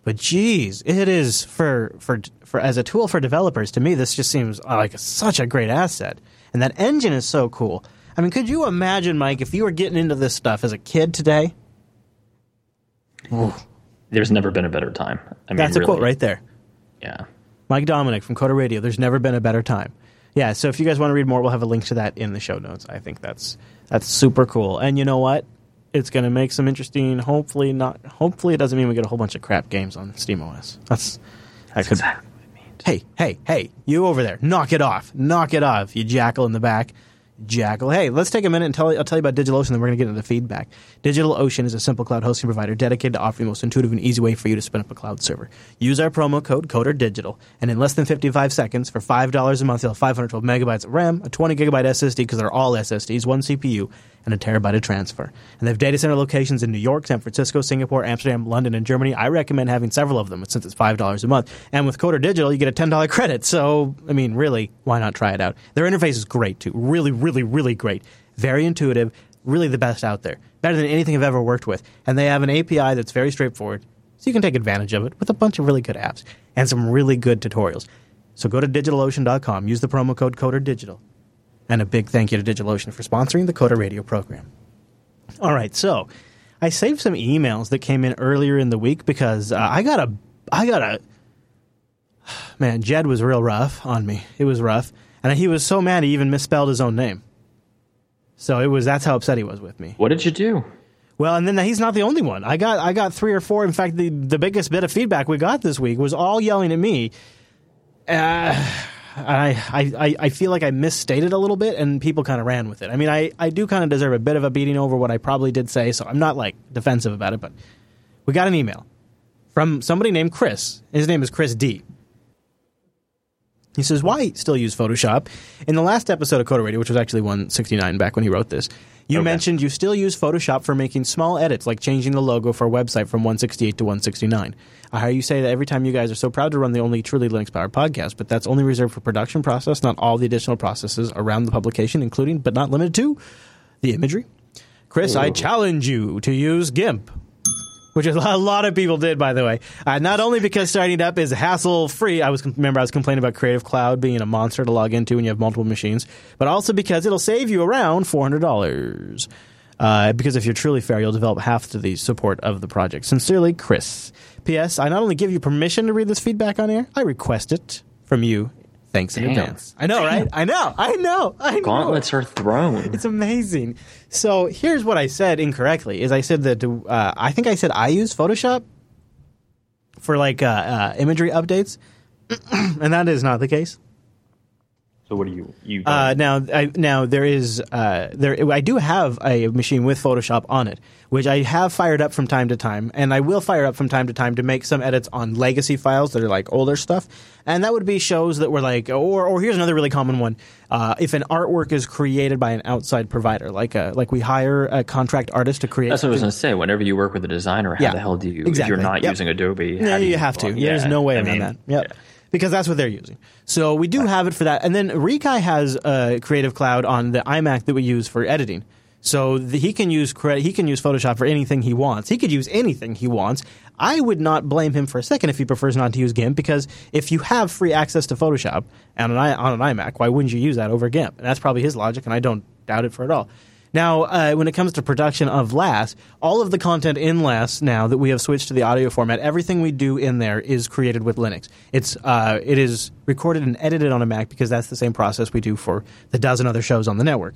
[SPEAKER 1] but geez, it is for for for as a tool for developers. To me, this just seems uh, like such a great asset, and that engine is so cool. I mean, could you imagine, Mike, if you were getting into this stuff as a kid today?
[SPEAKER 2] There's never been a better time. I mean,
[SPEAKER 1] That's a
[SPEAKER 2] really.
[SPEAKER 1] quote right there.
[SPEAKER 2] Yeah.
[SPEAKER 1] Mike Dominick from Coder Radio. There's never been a better time. Yeah, so if you guys want to read more, we'll have a link to that in the show notes. I think that's that's super cool. And you know what? It's going to make some interesting. Hopefully not. Hopefully it doesn't mean we get a whole bunch of crap games on SteamOS. That's
[SPEAKER 2] that's could, exactly what it means.
[SPEAKER 1] Hey, hey, hey! You over there? Knock it off! Knock it off! You jackal in the back. Jackal. Hey, let's take a minute and tell I'll tell you about DigitalOcean, then we're going to get into the feedback. DigitalOcean is a simple cloud hosting provider dedicated to offering the most intuitive and easy way for you to spin up a cloud server. Use our promo code CODERDIGITAL, and in less than 55 seconds, for $5 a month, you'll have 512 megabytes of RAM, a 20 gigabyte SSD, because they're all SSDs, one CPU, and a terabyte of transfer. And they have data center locations in New York, San Francisco, Singapore, Amsterdam, London, and Germany. I recommend having several of them since it's $5 a month. And with Coder Digital, you get a $10 credit. So, I mean, really, why not try it out? Their interface is great, too. Really, really, really great. Very intuitive. Really the best out there. Better than anything I've ever worked with. And they have an API that's very straightforward. So you can take advantage of it with a bunch of really good apps and some really good tutorials. So go to digitalocean.com, use the promo code CODERDIGITAL and a big thank you to DigitalOcean for sponsoring the Coder Radio program. All right, so I saved some emails that came in earlier in the week because uh, I got a, I got a, man, Jed was real rough on me. It was rough, and he was so mad he even misspelled his own name. So it was that's how upset he was with me.
[SPEAKER 2] What did you do?
[SPEAKER 1] Well, and then he's not the only one. I got I got three or four. In fact, the the biggest bit of feedback we got this week was all yelling at me. Uh, I, I, I feel like I misstated a little bit and people kind of ran with it. I mean, I, I do kind of deserve a bit of a beating over what I probably did say, so I'm not like defensive about it, but we got an email from somebody named Chris. His name is Chris D. He says, "Why still use Photoshop?" In the last episode of Coder Radio, which was actually 169 back when he wrote this, you
[SPEAKER 2] Okay.
[SPEAKER 1] mentioned you still use Photoshop for making small edits, like changing the logo for a website from 168 to 169. I hear you say that every time you guys are so proud to run the only truly Linux-powered podcast, but that's only reserved for production process, not all the additional processes around the publication, including but not limited to the imagery. Chris, I challenge you to use GIMP which a lot of people did, by the way. Uh, not only because starting it up is hassle free. I was remember I was complaining about Creative Cloud being a monster to log into when you have multiple machines, but also because it'll save you around four hundred dollars. Uh, because if you're truly fair, you'll develop half to the support of the project. Sincerely, Chris. P.S. I not only give you permission to read this feedback on air, I request it from you. Thanks in
[SPEAKER 2] Damn.
[SPEAKER 1] advance. I know, right? I know. I know. I know.
[SPEAKER 2] Gauntlets are thrown.
[SPEAKER 1] It's amazing. So here's what I said incorrectly: is I said that uh, I think I said I use Photoshop for like uh, uh, imagery updates, and that is not the case.
[SPEAKER 2] So what do you you?
[SPEAKER 1] Uh, now, I, now there is uh, there. I do have a machine with Photoshop on it, which I have fired up from time to time, and I will fire up from time to time to make some edits on legacy files that are like older stuff, and that would be shows that were like, or or here's another really common one: uh, if an artwork is created by an outside provider, like a, like we hire a contract artist to create.
[SPEAKER 2] That's what I was going to say. Whenever you work with a designer, how
[SPEAKER 1] Yeah,
[SPEAKER 2] the hell do you? If
[SPEAKER 1] exactly.
[SPEAKER 2] you're not
[SPEAKER 1] Yep.
[SPEAKER 2] using Adobe, how
[SPEAKER 1] Yeah,
[SPEAKER 2] do
[SPEAKER 1] you have to.
[SPEAKER 2] well,
[SPEAKER 1] There's no way
[SPEAKER 2] I
[SPEAKER 1] around
[SPEAKER 2] mean,
[SPEAKER 1] that. Yep.
[SPEAKER 2] yeah.
[SPEAKER 1] Because that's what they're using. So we do have it for that. And then Rikai has uh, Creative Cloud on the iMac that we use for editing. So the, he can use cre- he can use Photoshop for anything he wants. He could use anything he wants. I would not blame him for a second if he prefers not to use GIMP because if you have free access to Photoshop on an, i- on an iMac, why wouldn't you use that over GIMP? And that's probably his logic, and I don't doubt it for at all. Now, uh, when it comes to production of LAS, all of the content in LAS now that we have switched to the audio format, everything we do in there is created with Linux. It's uh, it is recorded and edited on a Mac because that's the same process we do for the dozen other shows on the network,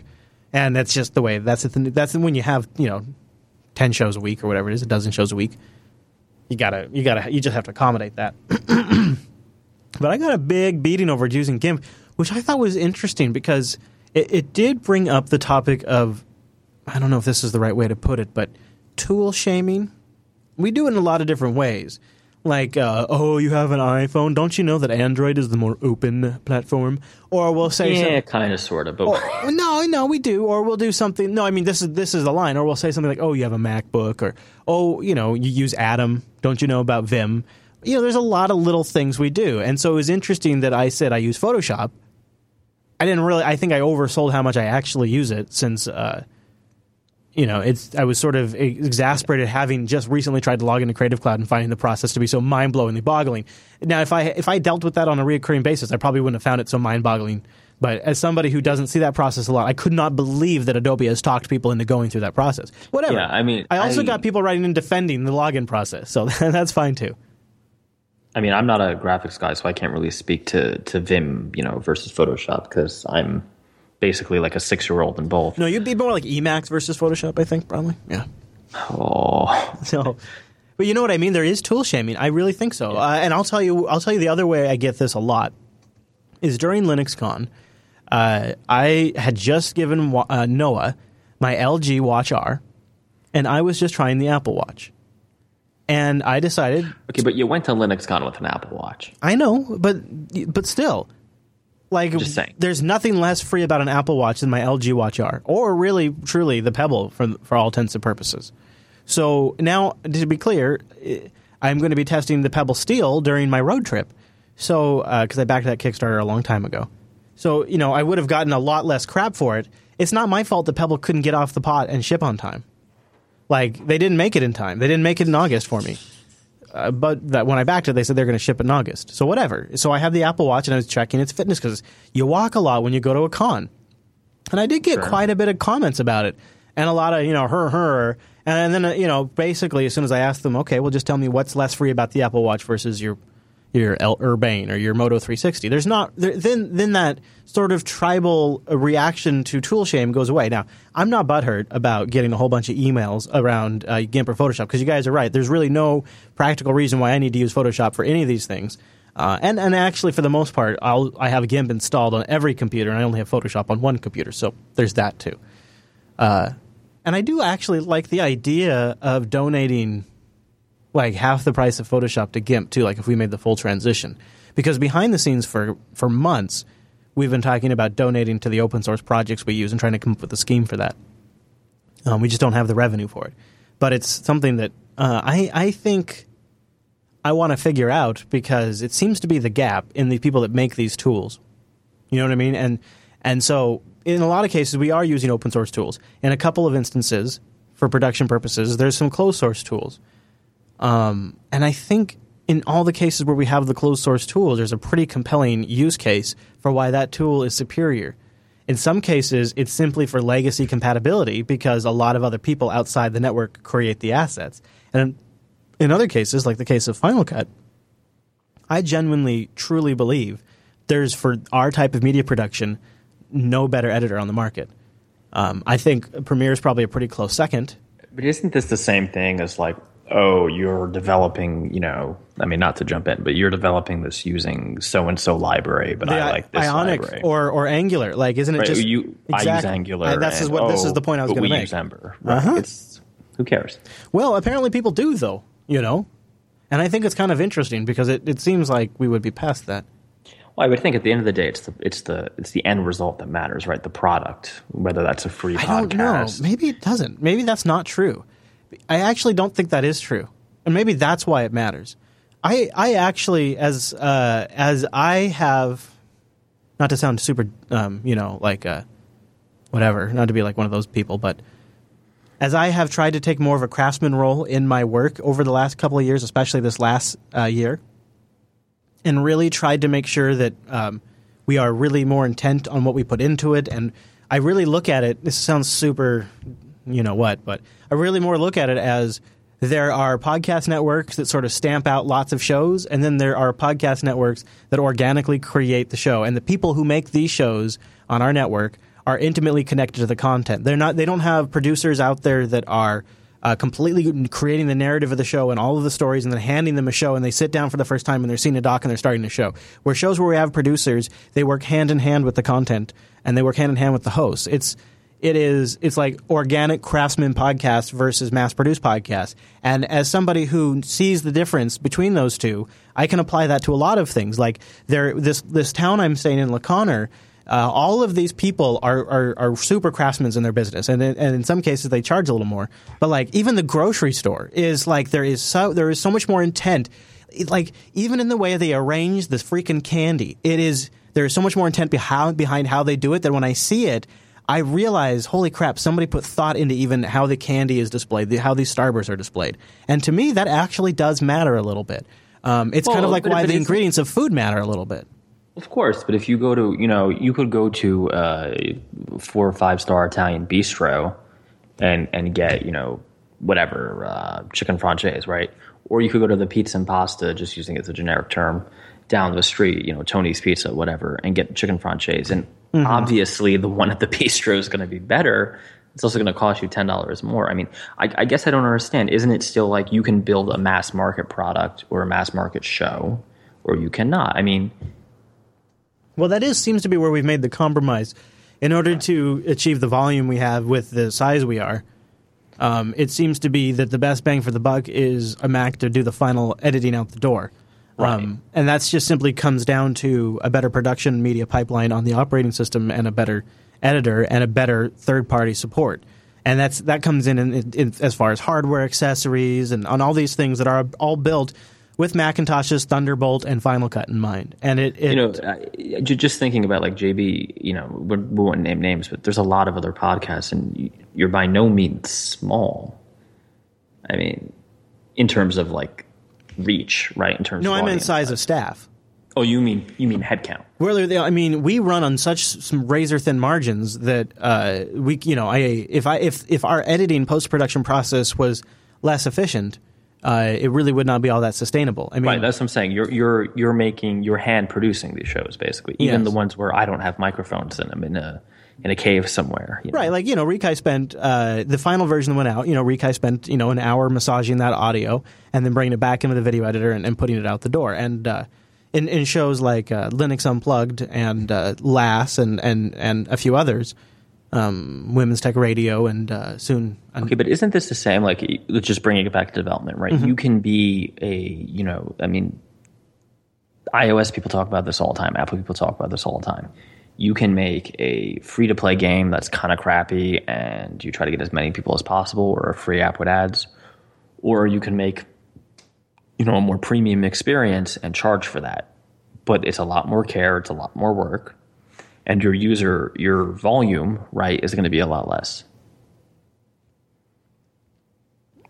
[SPEAKER 1] and that's just the way. That's the, that's when you have you know ten shows a week or whatever it is, a dozen shows a week. You gotta you gotta you just have to accommodate that. But I got a big beating over using GIMP, which I thought was interesting because it, it did bring up the topic of I don't know if this is the right way to put it, but tool shaming. We do it in a lot of different ways. Like, uh, oh, you have an iPhone. Don't you know that Android is the more open platform? Or we'll say, some-
[SPEAKER 2] Yeah, kind of, sort of, but
[SPEAKER 1] or, no, no, we do. Or we'll do something. No, I mean this is this is the line. Or we'll say something like, "Oh, you have a MacBook," or "Oh, you know, you use Atom. Don't you know about Vim?" You know, there's a lot of little things we do, and so it was interesting that I said I use Photoshop. I didn't really. I think I oversold how much I actually use it since. Uh, you know, it's. I was sort of exasperated having just recently tried to log into Creative Cloud and finding the process to be so mind blowingly boggling. Now, if I if I dealt with that on a recurring basis, I probably wouldn't have found it so mind boggling. But as somebody who doesn't see that process a lot, I could not believe that Adobe has talked people into going through that process. Whatever.
[SPEAKER 2] Yeah, I mean,
[SPEAKER 1] I also
[SPEAKER 2] I-
[SPEAKER 1] got people writing in defending the login process, so that's fine too.
[SPEAKER 2] I mean, I'm not a graphics guy, so I can't really speak to to Vim, you know, versus Photoshop because I'm basically like a six year old in both.
[SPEAKER 1] No, you'd be more like Emacs versus Photoshop, I think, probably. Yeah.
[SPEAKER 2] Oh,
[SPEAKER 1] So, but you know what I mean. There is tool shaming. I really think so. Uh, and I'll tell you. I'll tell you the other way I get this a lot is during LinuxCon. Uh, I had just given uh, Noah my LG Watch R, and I was just trying the Apple Watch. And I decided,
[SPEAKER 2] okay, but you went to LinuxCon with an Apple Watch.
[SPEAKER 1] I know, but but still, like,
[SPEAKER 2] Just saying.
[SPEAKER 1] there's nothing less free about an Apple Watch than my LG Watch R, or really, truly, the Pebble for for all intents and purposes. So now, to be clear, eh, I'm going to be testing the Pebble Steel during my road trip. So, because I backed that Kickstarter a long time ago, so you know, I would have gotten a lot less crap for it. It's not my fault that Pebble couldn't get off the pot and ship on time. Like they didn't make it in time. They didn't make it in August for me. Uh, but that when I backed it, they said they're going to ship in August. So whatever. So I have the Apple Watch and I was checking its fitness because you walk a lot when you go to a con, and I did get
[SPEAKER 2] Sure.
[SPEAKER 1] quite a bit of comments about it, and a lot of you know her her, and then uh, you know basically as soon as I asked them, okay, well just tell me what's less free about the Apple Watch versus your your LG Urbane or your Moto 360. There's not there, then then that sort of tribal reaction to tool shame goes away. Now I'm not butthurt about getting a whole bunch of emails around uh, GIMP or Photoshop because you guys are right. There's really no practical reason why I need to use Photoshop for any of these things. Uh, and and actually, for the most part, I'll I have GIMP installed on every computer, and I only have Photoshop on one computer. So there's that too. Uh, and I do actually like the idea of donating like half the price of Photoshop to GIMP too. Like if we made the full transition, because behind the scenes for for months we've been talking about donating to the open source projects we use and trying to come up with a scheme for that. Um, we just don't have the revenue for it, but it's something that uh, I I think I want to figure out because it seems to be the gap in the people that make these tools. You know what I mean? And and so in a lot of cases we are using open source tools. In a couple of instances, for production purposes, there's some closed source tools. Um, and I think in all the cases where we have the closed source tools, there's a pretty compelling use case for why that tool is superior. In some cases, it's simply for legacy compatibility because a lot of other people outside the network create the assets. And in other cases, like the case of Final Cut, I genuinely, truly believe there's for our type of media production no better editor on the market. Um, I think Premiere is probably a pretty close second.
[SPEAKER 2] But isn't this the same thing as like, oh, you're developing, you know, I mean, not to jump in, but you're developing this using so and so library, but
[SPEAKER 1] The
[SPEAKER 2] I like this
[SPEAKER 1] Ionic
[SPEAKER 2] library.
[SPEAKER 1] or, or Angular. Like, isn't it
[SPEAKER 2] Right,
[SPEAKER 1] just
[SPEAKER 2] you, I use Angular.
[SPEAKER 1] Uh, that's
[SPEAKER 2] and,
[SPEAKER 1] what this is
[SPEAKER 2] oh,
[SPEAKER 1] the point I was going to
[SPEAKER 2] we
[SPEAKER 1] make.
[SPEAKER 2] use Ember. Right?
[SPEAKER 1] Uh-huh.
[SPEAKER 2] It's who cares?
[SPEAKER 1] Well, apparently people do though. You know, and I think it's kind of interesting because it, it seems like we would be past that.
[SPEAKER 2] Well, I would think at the end of the day, it's the it's the it's the end result that matters, right? The product, whether that's a free
[SPEAKER 1] I don't know. Maybe it doesn't. Maybe that's not true. I actually don't think that is true, and maybe that's why it matters. I I actually as uh, as I have, not to sound super, um, you know, like uh, whatever, not to be like one of those people, but as I have tried to take more of a craftsman role in my work over the last couple of years, especially this last uh, year, and really tried to make sure that um, we are really more intent on what we put into it. And I really look at it. This sounds super, you know what, but I really more look at it as there are podcast networks that sort of stamp out lots of shows, and then there are podcast networks that organically create the show. And the people who make these shows on our network are intimately connected to the content. They're not. They don't have producers out there that are uh, completely creating the narrative of the show and all of the stories, and then handing them a show, and they sit down for the first time and they're seeing a doc and they're starting a show. Where shows where we have producers, they work hand in hand with the content and they work hand in hand with the hosts. It's it is it's like organic craftsman podcast versus mass produced podcast. And as somebody who sees the difference between those two, I can apply that to a lot of things. Like there this this town I'm staying in, La Conner, uh, all of these people are, are, are super craftsmen in their business, and in, and in some cases they charge a little more. But like even the grocery store is like there is so there is so much more intent. Like even in the way they arrange the freaking candy, it is there is so much more intent behind behind how they do it that when I see it, I realize, holy crap, somebody put thought into even how the candy is displayed, the, how these Starbursts are displayed, and to me that actually does matter a little bit. Um, it's kind of like why the ingredients of food matter a little bit.
[SPEAKER 2] Of course, but if you go to, you know, you could go to uh, four or five star Italian bistro and and get, you know, whatever uh, chicken francese, right? Or you could go to the pizza and pasta, just using it as a generic term, down the street, you know, Tony's Pizza, whatever, and get chicken francese. And obviously, the one at the bistro is going to be better. It's also going to cost you ten dollars more. I mean, I, I guess I don't understand. Isn't it still like you can build a mass market product or a mass market show, or you cannot? I mean.
[SPEAKER 1] Well, that is seems to be where we've made the compromise. In order to achieve the volume we have with the size we are, um, it seems to be that the best bang for the buck is a Mac to do the final editing out the door. Um, and that's just simply comes down to a better production media pipeline on the operating system and a better editor and a better third party support. And that's that comes in, in, in as far as hardware accessories and on all these things that are all built with Macintosh's Thunderbolt and Final Cut in mind. And it, it
[SPEAKER 2] you know, I, just thinking about like JB, you know, we, we won't name names, but there's a lot of other podcasts, and you're by no means small. I mean, in terms of like reach, right? In terms of
[SPEAKER 1] No,
[SPEAKER 2] of
[SPEAKER 1] I meant
[SPEAKER 2] audience
[SPEAKER 1] size of staff.
[SPEAKER 2] Oh, you mean you mean headcount?
[SPEAKER 1] Well, I mean, we run on such some razor thin margins that uh, we, you know, I if I if if our editing post production process was less efficient, uh, it really would not be all that sustainable. I mean,
[SPEAKER 2] Right, that's what I'm saying. You're you're you're making you're hand producing these shows basically, even
[SPEAKER 1] Yes.
[SPEAKER 2] the ones where I don't have microphones in them in a in a cave somewhere. you know?
[SPEAKER 1] Right, like you know, Rikai spent uh, the final version that went out. You know, Rikai spent you know an hour massaging that audio and then bringing it back into the video editor and, and putting it out the door. And uh, in, in shows like uh, Linux Unplugged and uh, LAS and, and and a few others, um, Women's Tech Radio and uh, soon.
[SPEAKER 2] Okay, but isn't this the same? Like, just bringing it back to development, right?
[SPEAKER 1] Mm-hmm.
[SPEAKER 2] You can be a, you know, I mean, iOS people talk about this all the time. Apple people talk about this all the time. You can make a free to play game that's kind of crappy and you try to get as many people as possible or a free app with ads. Or you can make you know a more premium experience and charge for that. But it's a lot more care, it's a lot more work, and your user your volume, right, is going to be a lot less.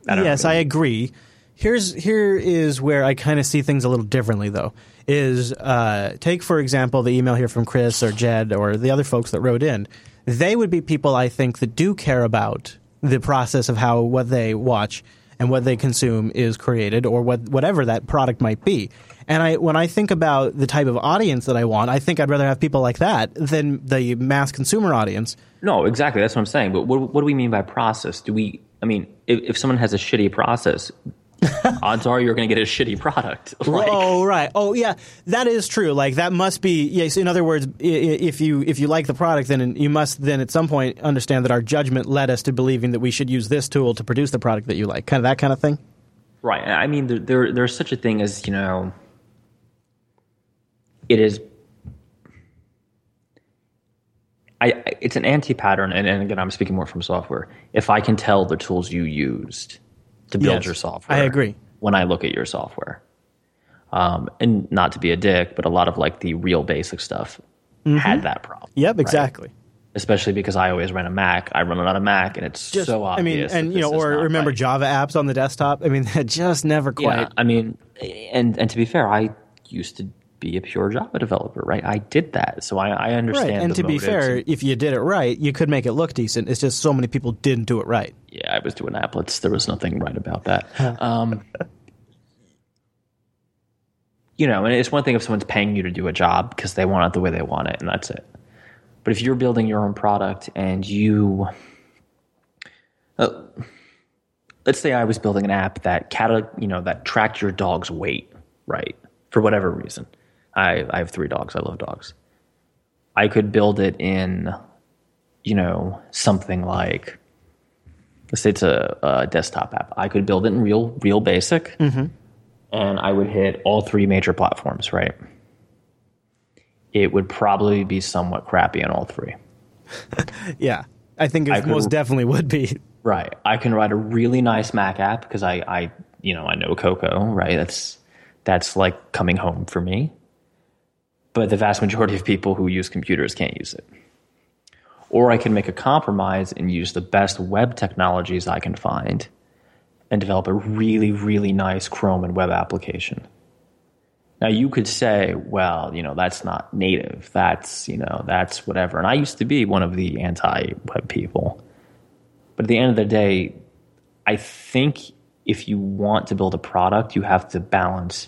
[SPEAKER 1] I yes, I agree. Here's here is where I kind of see things a little differently though. Is uh, take for example the email here from Chris or Jed or the other folks that wrote in. They would be people I think that do care about the process of how what they watch and what they consume is created or what whatever that product might be. And I when I think about the type of audience that I want, I think I'd rather have people like that than the mass consumer audience.
[SPEAKER 2] No, exactly. That's what I'm saying. But what, what do we mean by process? Do we? I mean, if, if someone has a shitty process, odds are you're going to get a shitty product.
[SPEAKER 1] Like, oh right. Oh yeah, that is true. Like that must be yes. In other words, if you if you like the product, then you must then at some point understand that our judgment led us to believing that we should use this tool to produce the product that you like. Kind of that kind of thing.
[SPEAKER 2] Right. I mean, there, there there's such a thing as you know, it is. I, it's an anti-pattern, and, and again, I'm speaking more from software. If I can tell the tools you used to build yes, your software.
[SPEAKER 1] I agree.
[SPEAKER 2] When I look at your software, um, and not to be a dick, but a lot of like the real basic stuff mm-hmm. had that problem.
[SPEAKER 1] Yep, right? exactly.
[SPEAKER 2] Especially because I always ran a Mac. I run it on a Mac, and it's just, so obvious.
[SPEAKER 1] I mean, and you know, or remember right. Java apps on the desktop. I mean, that just never quite. Yeah,
[SPEAKER 2] I mean, and and to be fair, I used to be a pure Java developer, right? I did that, so I, I understand.
[SPEAKER 1] Right. And to be fair, if you did it right, you could make it look decent. It's just so many people didn't do it right.
[SPEAKER 2] Yeah, I was doing applets. There was nothing right about that. um, you know, and it's one thing if someone's paying you to do a job because they want it the way they want it, and that's it. But if you're building your own product and you, uh, let's say I was building an app that cat, you know, that tracked your dog's weight, right, for whatever reason I, I have three dogs. I love dogs. I could build it in, you know, something like, let's say it's a, a desktop app. I could build it in real, real basic, mm-hmm. and I would hit all three major platforms. Right. It would probably be somewhat crappy on all three.
[SPEAKER 1] yeah, I think it I most definitely would be.
[SPEAKER 2] Right. I can write a really nice Mac app because I, I, you know, I know Cocoa. Right. That's that's like coming home for me but the vast majority of people who use computers can't use it. Or I can make a compromise and use the best web technologies I can find and develop a really, really nice Chrome and web application. Now you could say, well, you know, that's not native. That's, you know, that's whatever. And I used to be one of the anti web people. But at the end of the day, I think if you want to build a product, you have to balance,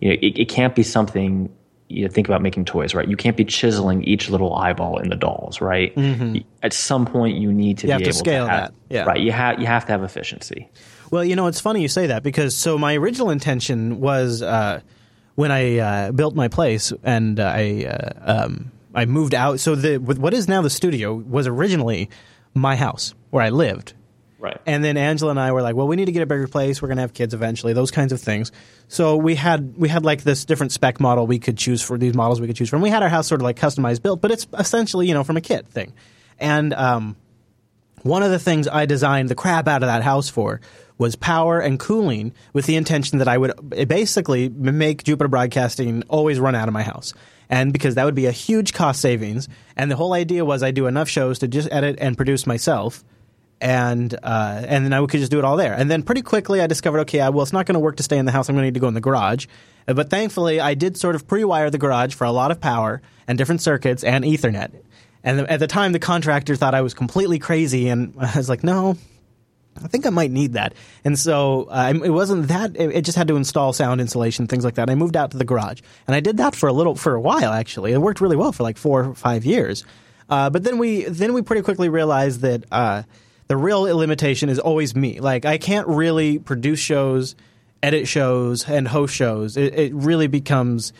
[SPEAKER 2] you know, it, it can't be something you think about making toys, right? You can't be chiseling each little eyeball in the dolls, right? Mm-hmm. At some point, you need to
[SPEAKER 1] you
[SPEAKER 2] be
[SPEAKER 1] able
[SPEAKER 2] to
[SPEAKER 1] scale
[SPEAKER 2] to have,
[SPEAKER 1] that. Yeah.
[SPEAKER 2] Right. You have you have to have efficiency.
[SPEAKER 1] Well, you know, it's funny you say that because so my original intention was uh, when I uh, built my place and I uh, um, I moved out. So the what is now the studio was originally my house where I lived
[SPEAKER 2] Right.
[SPEAKER 1] And then Angela and I were like, well, we need to get a bigger place. We're going to have kids eventually, those kinds of things. So we had we had like this different spec model we could choose for these models we could choose from. We had our house sort of like customized built, but it's essentially, you know, from a kit thing. And um, one of the things I designed the crap out of that house for was power and cooling with the intention that I would basically make Jupiter Broadcasting always run out of my house. And because that would be a huge cost savings. And the whole idea was I do enough shows to just edit and produce myself and uh, and then I could just do it all there. And then pretty quickly I discovered, okay, well, it's not going to work to stay in the house. I'm going to need to go in the garage. Uh, but thankfully, I did sort of pre-wire the garage for a lot of power and different circuits and Ethernet. And at the time, the contractor thought I was completely crazy, and I was like, no. I think I might need that, and so uh, it wasn't that. It, it just had to install sound insulation, things like that. I moved out to the garage, and I did that for a little, for a while actually. It worked really well for like four or five years. Uh, but then we, then we pretty quickly realized that uh, the real limitation is always me. Like I can't really produce shows, edit shows, and host shows. It, it really becomes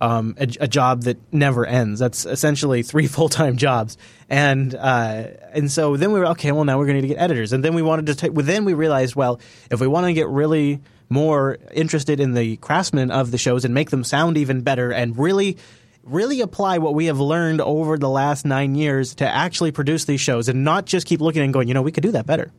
[SPEAKER 1] um, a, a, job that never ends. That's essentially three full time jobs, and uh, and so then we were okay. Well, now we're going to get editors, and then we wanted to. take. well, then we realized, well, if we want to get really more interested in the craftsmen of the shows and make them sound even better and really really apply what we have learned over the last nine years to actually produce these shows and not just keep looking and going, you know, we could do that better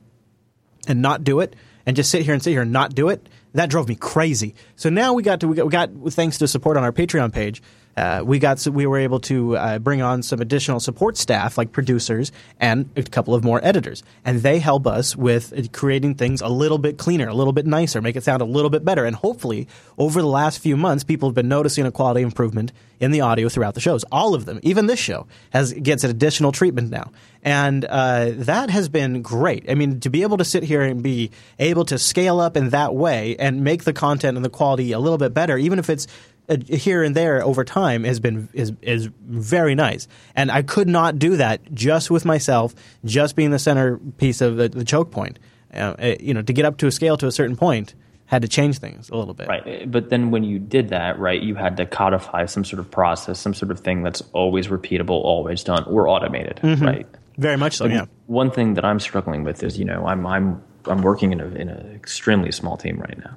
[SPEAKER 1] and not do it and just sit here and sit here and not do it. That drove me crazy. So now we got to, we got, we got thanks to support on our Patreon page, uh, we got we were able to uh, bring on some additional support staff like producers and a couple of more editors. And they help us with creating things a little bit cleaner a little bit nicer make it sound a little bit better. And hopefully over the last few months people have been noticing a quality improvement in the audio throughout the shows. All of them even this show has gets an additional treatment now. And uh, that has been great. I mean to be able to sit here and be able to scale up in that way and make the content and the quality a little bit better even if it's uh, here and there over time has been is is very nice. And I could not do that just with myself, just being the centerpiece of the, the choke point. Uh, uh, you know, to get up to a scale to a certain point, had to change things a little bit.
[SPEAKER 2] Right. But then when you did that, right, you had to codify some sort of process, some sort of thing that's always repeatable, always done, or automated, mm-hmm. right?
[SPEAKER 1] Very much so. yeah.
[SPEAKER 2] One thing that I'm struggling with is, you know, I'm I'm I'm working in a in an extremely small team right now.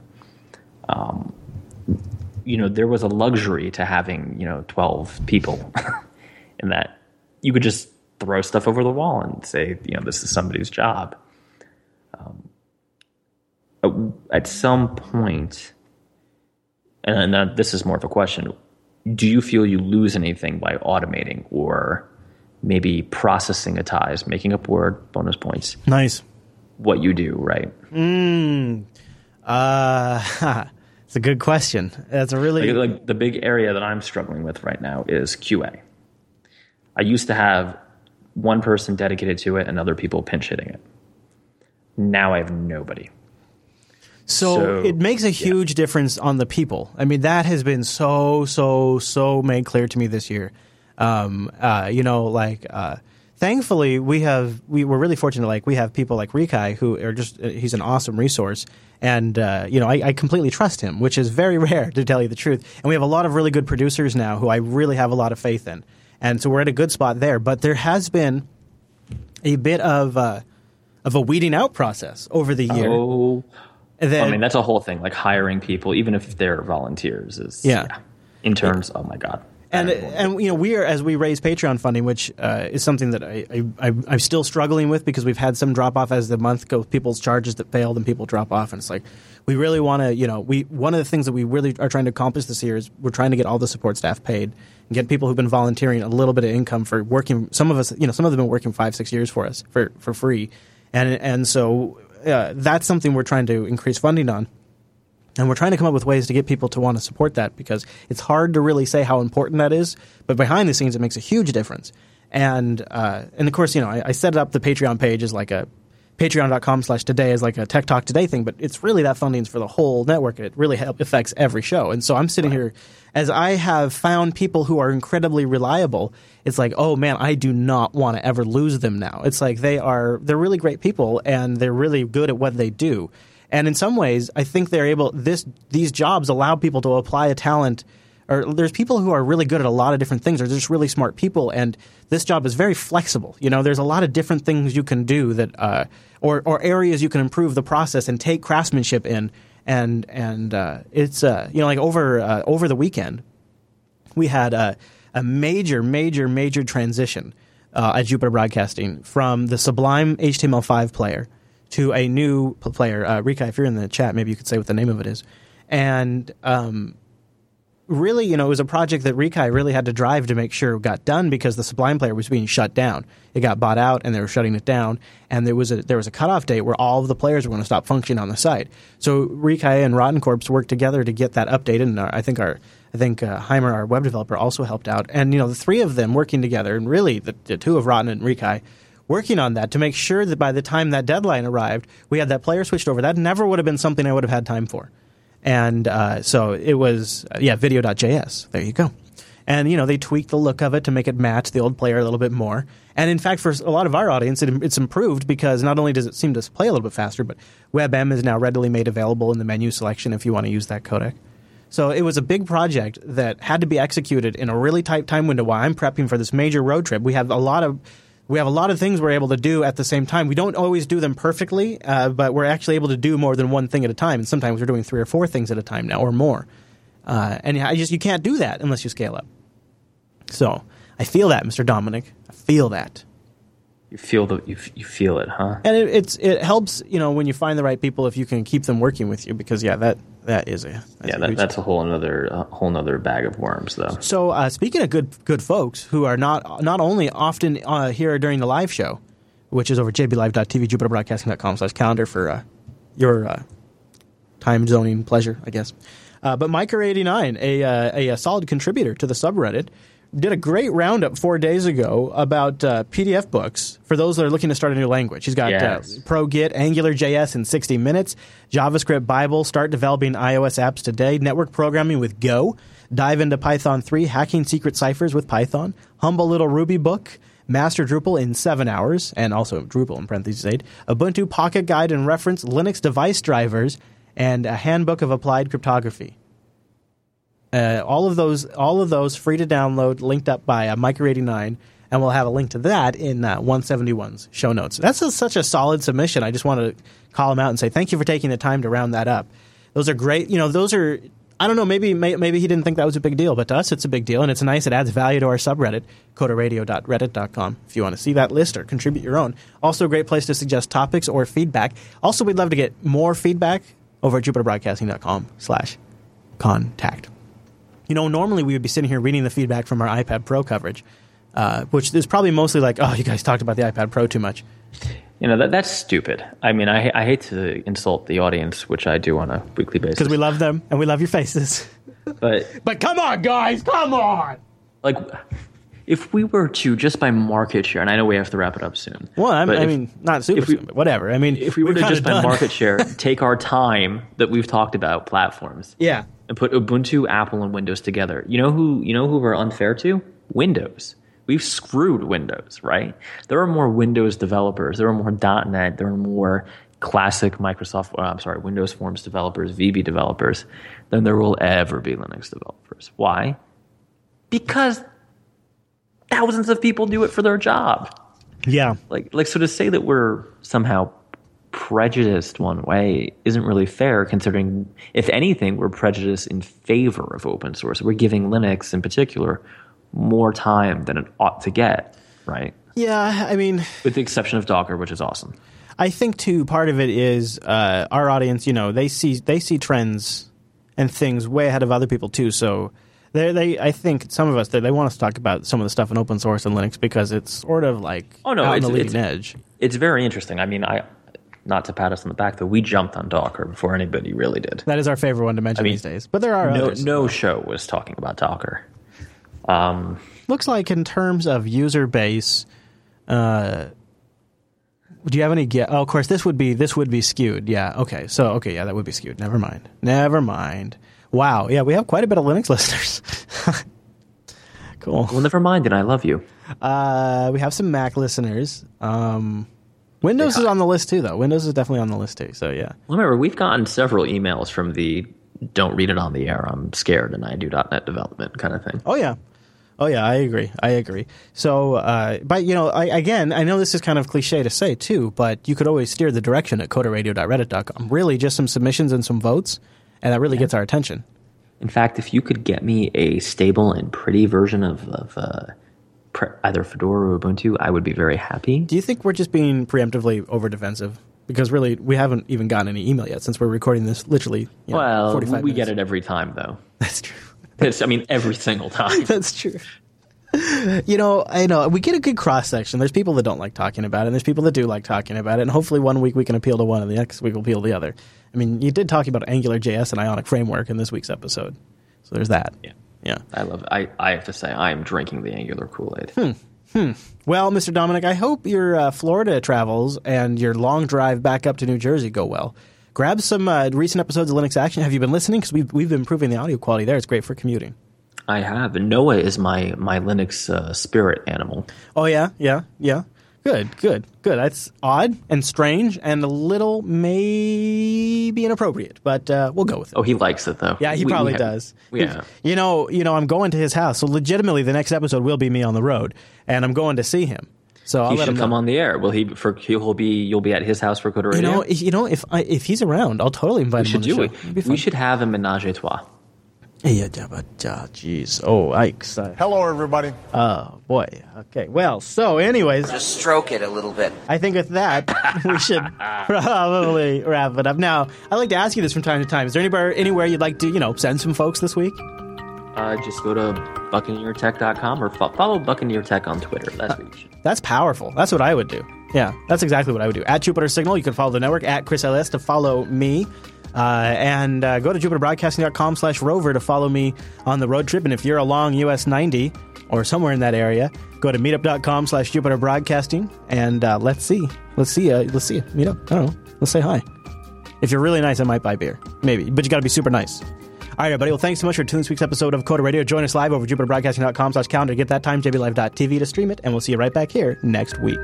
[SPEAKER 2] Um, you know there was a luxury to having you know 12 people in that. You could just throw stuff over the wall and say you know this is somebody's job. Um, at some point and this is more of a question do you feel you lose anything by automating or maybe processing a ties making up word bonus points?
[SPEAKER 1] Nice.
[SPEAKER 2] What you do right?
[SPEAKER 1] Mm, uh It's a good question. That's a really
[SPEAKER 2] like, like the big area that I'm struggling with right now is QA. I used to have one person dedicated to it and other people pinch hitting it. Now I have nobody.
[SPEAKER 1] So, so it makes a huge yeah. difference on the people. I mean, that has been so, so, so made clear to me this year. Um, uh, you know, like, uh, thankfully we have, we were really fortunate. Like, we have people like Rikai who are just, uh, he's an awesome resource and uh, you know I, I, completely trust him, which is very rare to tell you the truth. And we have a lot of really good producers now who I really have a lot of faith in, and so we're at a good spot there. But there has been a bit of uh, of a weeding out process over the year.
[SPEAKER 2] Oh, then, I mean that's a whole thing. Like hiring people, even if they're volunteers, is
[SPEAKER 1] yeah. yeah.
[SPEAKER 2] Interns, oh my god
[SPEAKER 1] and and you know we are as we raise Patreon funding, which uh, is something that I, I I'm still struggling with because we've had some drop off as the month go. People's charges that failed and people drop off, and it's like we really want to you know we one of the things that we really are trying to accomplish this year is we're trying to get all the support staff paid and get people who've been volunteering a little bit of income for working. Some of us you know some of them have been working five six years for us for for free, and and so uh, that's something we're trying to increase funding on. And we're trying to come up with ways to get people to want to support that because it's hard to really say how important that is. But behind the scenes, it makes a huge difference. And uh, and of course, you know, I, I set up the Patreon page as like a patreon.com slash today is like a tech talk today thing but it's really that funding's for the whole network it really help, affects every show and so i'm sitting right. here as i have found people who are incredibly reliable it's like oh man i do not want to ever lose them now it's like they are they're really great people and they're really good at what they do and in some ways, I think they're able. This these jobs allow people to apply a talent. Or there's people who are really good at a lot of different things. Or just really smart people, and this job is very flexible. You know, there's a lot of different things you can do that, uh, or or areas you can improve the process and take craftsmanship in. And and uh, it's uh, you know like over uh, over the weekend, we had a, a major major major transition uh, at Jupiter Broadcasting from the Sublime HTML5 player to a new player. Uh, Rika, if you're in the chat, maybe you could say what the name of it is. And um, really, you know, it was a project that Rikai really had to drive to make sure got done because the Sublime player was being shut down. It got bought out and they were shutting it down, and there was a there was a cutoff date where all of the players were going to stop functioning on the site. So Rikai and Rotten Corps worked together to get that updated, and our, I think our I think uh, Heimer, our web developer, also helped out. And you know, the three of them working together, and really the, the two of Rotten and Rikai working on that to make sure that by the time that deadline arrived, we had that player switched over. That never would have been something I would have had time for. And uh, so it was, uh, yeah, video.js. There you go. And, you know, they tweaked the look of it to make it match the old player a little bit more. And in fact, for a lot of our audience, it, it's improved because not only does it seem to play a little bit faster, but WebM is now readily made available in the menu selection if you want to use that codec. So it was a big project that had to be executed in a really tight time window while I'm prepping for this major road trip. We have a lot of we have a lot of things we're able to do at the same time. We don't always do them perfectly, uh, but we're actually able to do more than one thing at a time. And sometimes we're doing three or four things at a time now, or more. Uh, and I just you can't do that unless you scale up. So I feel that, Mr. Dominick. I feel that.
[SPEAKER 2] You feel the you, f- you feel it, huh?
[SPEAKER 1] and it, it's it helps you know when you find the right people if you can keep them working with you because yeah that that is a that's
[SPEAKER 2] yeah,
[SPEAKER 1] a
[SPEAKER 2] that, that's a whole another a whole another bag of worms, though.
[SPEAKER 1] so uh, speaking of good good folks who are not not only often uh, here during the live show which is over jblive.tv jupiterbroadcasting.com slash calendar for uh, your uh, time zoning pleasure I guess uh, but Micah89 a, uh, a, a solid contributor to the subreddit did a great roundup four days ago about uh, PDF books for those that are looking to start a new language. He's got
[SPEAKER 2] Yes.
[SPEAKER 1] uh, Pro Git, Angular JS in 60 minutes, JavaScript Bible, start developing iOS apps today, network programming with Go, dive into Python 3, hacking secret ciphers with Python, humble little Ruby book, master Drupal in seven hours, and also Drupal in parentheses 8, Ubuntu Pocket Guide and reference, Linux device drivers, and a handbook of applied cryptography. Uh, all of those, all of those free to download, linked up by uh, Micro89, and we'll have a link to that in uh, 171's show notes. That's a, such a solid submission. I just want to call him out and say thank you for taking the time to round that up. Those are great. You know, those are. I don't know. Maybe may, maybe he didn't think that was a big deal, but to us, it's a big deal, and it's nice. It adds value to our subreddit, coderradio.reddit.com. If you want to see that list or contribute your own, also a great place to suggest topics or feedback. Also, we'd love to get more feedback over at jupiterbroadcasting.com/slash contact. You know, normally we would be sitting here reading the feedback from our iPad Pro coverage, uh, which is probably mostly like, oh, you guys talked about the iPad Pro too much.
[SPEAKER 2] You know that that's stupid. I mean, I I hate to insult the audience, which I do on a weekly basis.
[SPEAKER 1] Because we love them and we love your faces.
[SPEAKER 2] but
[SPEAKER 1] But come on, guys, come on.
[SPEAKER 2] like, if we were to just by market share, and I know we have to wrap it up soon.
[SPEAKER 1] Well, I'm,
[SPEAKER 2] but
[SPEAKER 1] I mean, not super,
[SPEAKER 2] we-
[SPEAKER 1] soon, but whatever. I mean,
[SPEAKER 2] if we were to just by market share take our time that we've talked about platforms
[SPEAKER 1] yeah,
[SPEAKER 2] and put Ubuntu, Apple, and Windows together, you know who you know who we're unfair to? Windows. We've screwed Windows, right? There are more Windows developers. There are more .NET. There are more classic Microsoft. Uh, I'm sorry, Windows Forms developers, VB developers, than there will ever be Linux developers. Why? Because thousands of people do it for their job
[SPEAKER 1] yeah.
[SPEAKER 2] like like so to say that we're somehow prejudiced one way isn't really fair considering if anything we're prejudiced in favor of open source we're giving linux in particular more time than it ought to get right
[SPEAKER 1] Yeah, I mean,
[SPEAKER 2] with the exception of docker which is awesome
[SPEAKER 1] I think too. Part of it is uh, our audience. You know, they see they see trends and things way ahead of other people too. So they, they I think some of us they, they want us to talk about some of the stuff in open source and Linux because it's sort of like
[SPEAKER 2] Oh, no,
[SPEAKER 1] on the
[SPEAKER 2] it's-
[SPEAKER 1] leading
[SPEAKER 2] it's-
[SPEAKER 1] edge.
[SPEAKER 2] it's very interesting i mean i not to pat us on the back though we jumped on docker before anybody really did
[SPEAKER 1] That is our favorite one to mention
[SPEAKER 2] mean,
[SPEAKER 1] these days. But there are
[SPEAKER 2] no
[SPEAKER 1] others.
[SPEAKER 2] no show was talking about docker um
[SPEAKER 1] Looks like in terms of user base, uh, do you have any? Oh, of course, this would be this would be skewed. Yeah. Okay. So okay, yeah, that would be skewed. Never mind. Never mind. Wow. Yeah, we have quite a bit of Linux listeners. cool.
[SPEAKER 2] well never mind and i love you
[SPEAKER 1] Uh, we have some Mac listeners. Um, Windows is on the list too, though. Windows is definitely on the list too. So yeah.
[SPEAKER 2] Remember, we've gotten several emails from the "Don't read it on the air. I'm scared, and I do .NET development" kind of thing.
[SPEAKER 1] Oh yeah. Oh yeah, I agree. I agree. So, uh, but you know, I, again, I know this is kind of cliche to say too, but you could always steer the direction at coderradio.reddit.com. Really, just some submissions and some votes, and that really gets our attention.
[SPEAKER 2] In fact, if you could get me a stable and pretty version of, of uh, pre- either Fedora or Ubuntu, I would be very happy.
[SPEAKER 1] Do you think we're just being preemptively over defensive? Because really, we haven't even gotten any email yet since we're recording this literally. You know,
[SPEAKER 2] Well,
[SPEAKER 1] 45
[SPEAKER 2] we get it every time, though.
[SPEAKER 1] That's true.
[SPEAKER 2] It's, I mean, every single time.
[SPEAKER 1] That's true. You know, I know we get a good cross section. There's people that don't like talking about it, and there's people that do like talking about it. And hopefully, one week we can appeal to one, and the next week we'll appeal to the other. I mean, you did talk about Angular JS and Ionic Framework in this week's episode, so there's that.
[SPEAKER 2] Yeah.
[SPEAKER 1] Yeah.
[SPEAKER 2] I love. I I have to say, I am drinking the Angular Kool Aid. Hmm.
[SPEAKER 1] Well, Mr. Dominick, I hope your uh, Florida travels and your long drive back up to New Jersey go well. Grab some uh, recent episodes of Linux Action. Have you been listening? Because we've, we've been improving the audio quality there. It's great for commuting.
[SPEAKER 2] I have. Noah is my my Linux uh, spirit animal.
[SPEAKER 1] Oh, yeah, yeah, yeah. Good, good, good. That's odd and strange and a little maybe inappropriate, but uh, we'll go with it.
[SPEAKER 2] Oh, he likes it though.
[SPEAKER 1] Yeah, he
[SPEAKER 2] We- we
[SPEAKER 1] probably
[SPEAKER 2] have-
[SPEAKER 1] does.
[SPEAKER 2] Yeah.
[SPEAKER 1] You know, you know, I'm going to his house, so legitimately, the next episode will be me on the road, and I'm going to see him. So I'll
[SPEAKER 2] he
[SPEAKER 1] let
[SPEAKER 2] should
[SPEAKER 1] him
[SPEAKER 2] come
[SPEAKER 1] know.
[SPEAKER 2] on the air. Will he? For he'll be. You'll be at his house for Coder
[SPEAKER 1] You know, you know, if I, if he's around, I'll totally invite
[SPEAKER 2] we
[SPEAKER 1] him.
[SPEAKER 2] should
[SPEAKER 1] on the
[SPEAKER 2] do
[SPEAKER 1] show.
[SPEAKER 2] it. We should have a menage a trois.
[SPEAKER 1] Yeah, yeah, but uh, jeez. Oh, Ike's. Uh,
[SPEAKER 3] Hello, everybody.
[SPEAKER 1] oh boy. Okay. Well, so anyways,
[SPEAKER 4] Just stroke it a little bit.
[SPEAKER 1] I think with that we should probably wrap it up. Now, I'd like to ask you this from time to time. Is there anywhere anywhere you'd like to, you know, send some folks this week?
[SPEAKER 2] Uh, just go to buccaneertech.com or fo- follow Buccaneer Tech on Twitter. That's what you should.
[SPEAKER 1] That's powerful. That's what I would do. Yeah, that's exactly what I would do. At Jupiter Signal, you can follow the network. At Chris LS to follow me. Uh, and uh, go to jupiterbroadcasting.com slash rover to follow me on the road trip. And if you're along US 90 or somewhere in that area, go to meetup.com slash Jupiter Broadcasting and uh, let's see. Let's see. Uh, let's see. Meetup. I don't know. Let's say hi. If you're really nice, I might buy beer. Maybe. But you got to be super nice. All right, everybody. Well, thanks so much for tuning this week's episode of Coder Radio. Join us live over jupiterbroadcasting.com slash calendar get that time, jblive.tv to stream it, and we'll see you right back here next week.